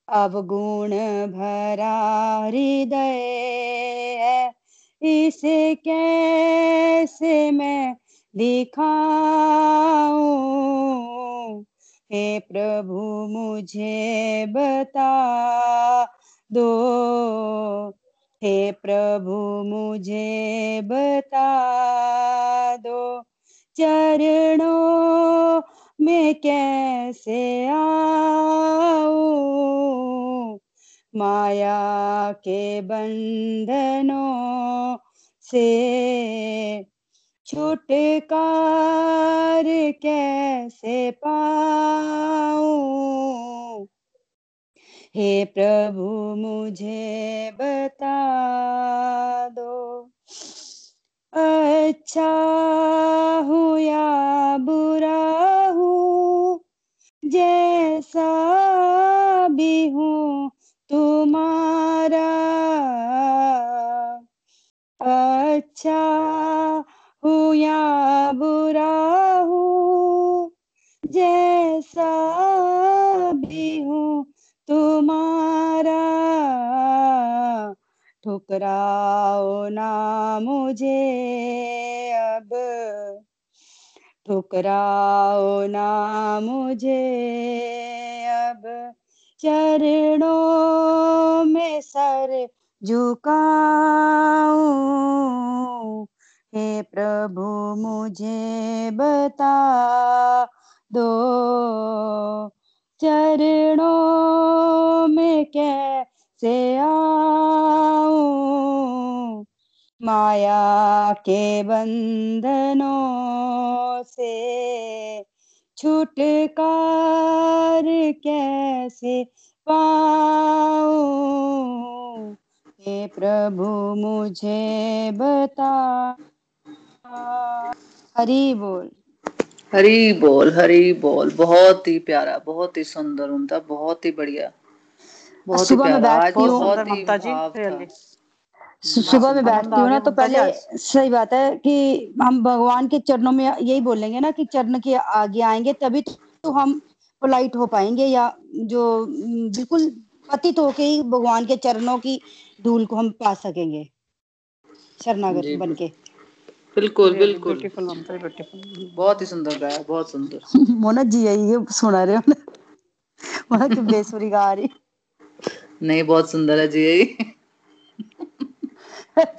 Speaker 3: अवगुण भरा हृदय है। इसे कैसे मैं दिखाऊँ? हे प्रभु, मुझे बता दो। हे प्रभु, मुझे बता दो चरणों में कैसे आऊँ? माया के बंधनों से छुटकार कैसे पाऊँ? हे प्रभु, मुझे बता दो। अच्छा हूँ या बुरा हूँ? जैसा भी हूँ, तुम्हारा। अच्छा हूँ या बुरा हूँ? जैसा भी हूँ ठुकराओ ना मुझे अब। ठुकराओ ना मुझे अब। चरणों में सर झुकाऊं। हे प्रभु, मुझे बता दो, चरणों में कैसे आऊँ माया के बंधनों से छुटकार कैसे पाऊँ? हे प्रभु, मुझे बता। हरी बोल।
Speaker 1: हरी बोल हरी बोल। बहुत ही प्यारा, बहुत ही सुंदर, उनका बहुत ही बढ़िया।
Speaker 3: सुबह में बैठती हूँ।
Speaker 1: ही
Speaker 2: really।
Speaker 3: सुबह में बैठती हूँ ना तो पहले सही बात है कि हम भगवान के चरणों में यही बोलेंगे ना कि चरण के आगे आएँगे तभी तो हम पोलाइट हो पाएँगे या जो बिल्कुल पतित होके ही भगवान के चरणों की धूल को हम पा सकेंगे। शरणागत बन के
Speaker 1: बिल्कुल बिल्कुल। बहुत ही सुंदर गाया बहुत सुंदर।
Speaker 3: मोना जी यही सुना रहे हो ना? मोना की बेसुरी गा रही।
Speaker 1: नहीं बहुत सुंदर है जी यही।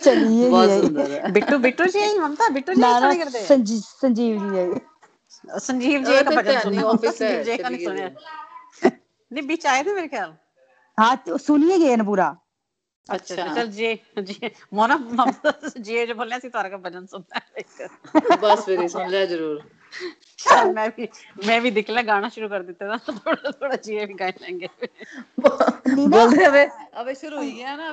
Speaker 3: चलिए
Speaker 1: बहुत सुंदर है।
Speaker 2: बिट्टू बिट्टू जी आई ममता बिट्टू जी
Speaker 3: ना
Speaker 2: सुनी करते
Speaker 3: संजीव संजीव जी आई
Speaker 2: संजीव जी का
Speaker 1: फिर
Speaker 2: भजन
Speaker 1: नहीं ऑफ़िस है
Speaker 2: जी का नहीं सुने। नहीं बीच आए थे मेरे ख्याल?
Speaker 3: हाँ तो सुनिए गए ना पूरा।
Speaker 2: अच्छा
Speaker 1: अच्छा।
Speaker 2: चल जी जी। मोना ममता जी जो बोलने सी तारा का भजन सुनना है।
Speaker 1: बस फिर सुन लिया ज़रूर।
Speaker 2: चल मैं भी मैं भी दिखला गाना शुरू कर देते ना थोड़ा थोड़ा जी भी गाने लेंगे
Speaker 1: बोल रहे अबे अबे शुरू हो गया ना।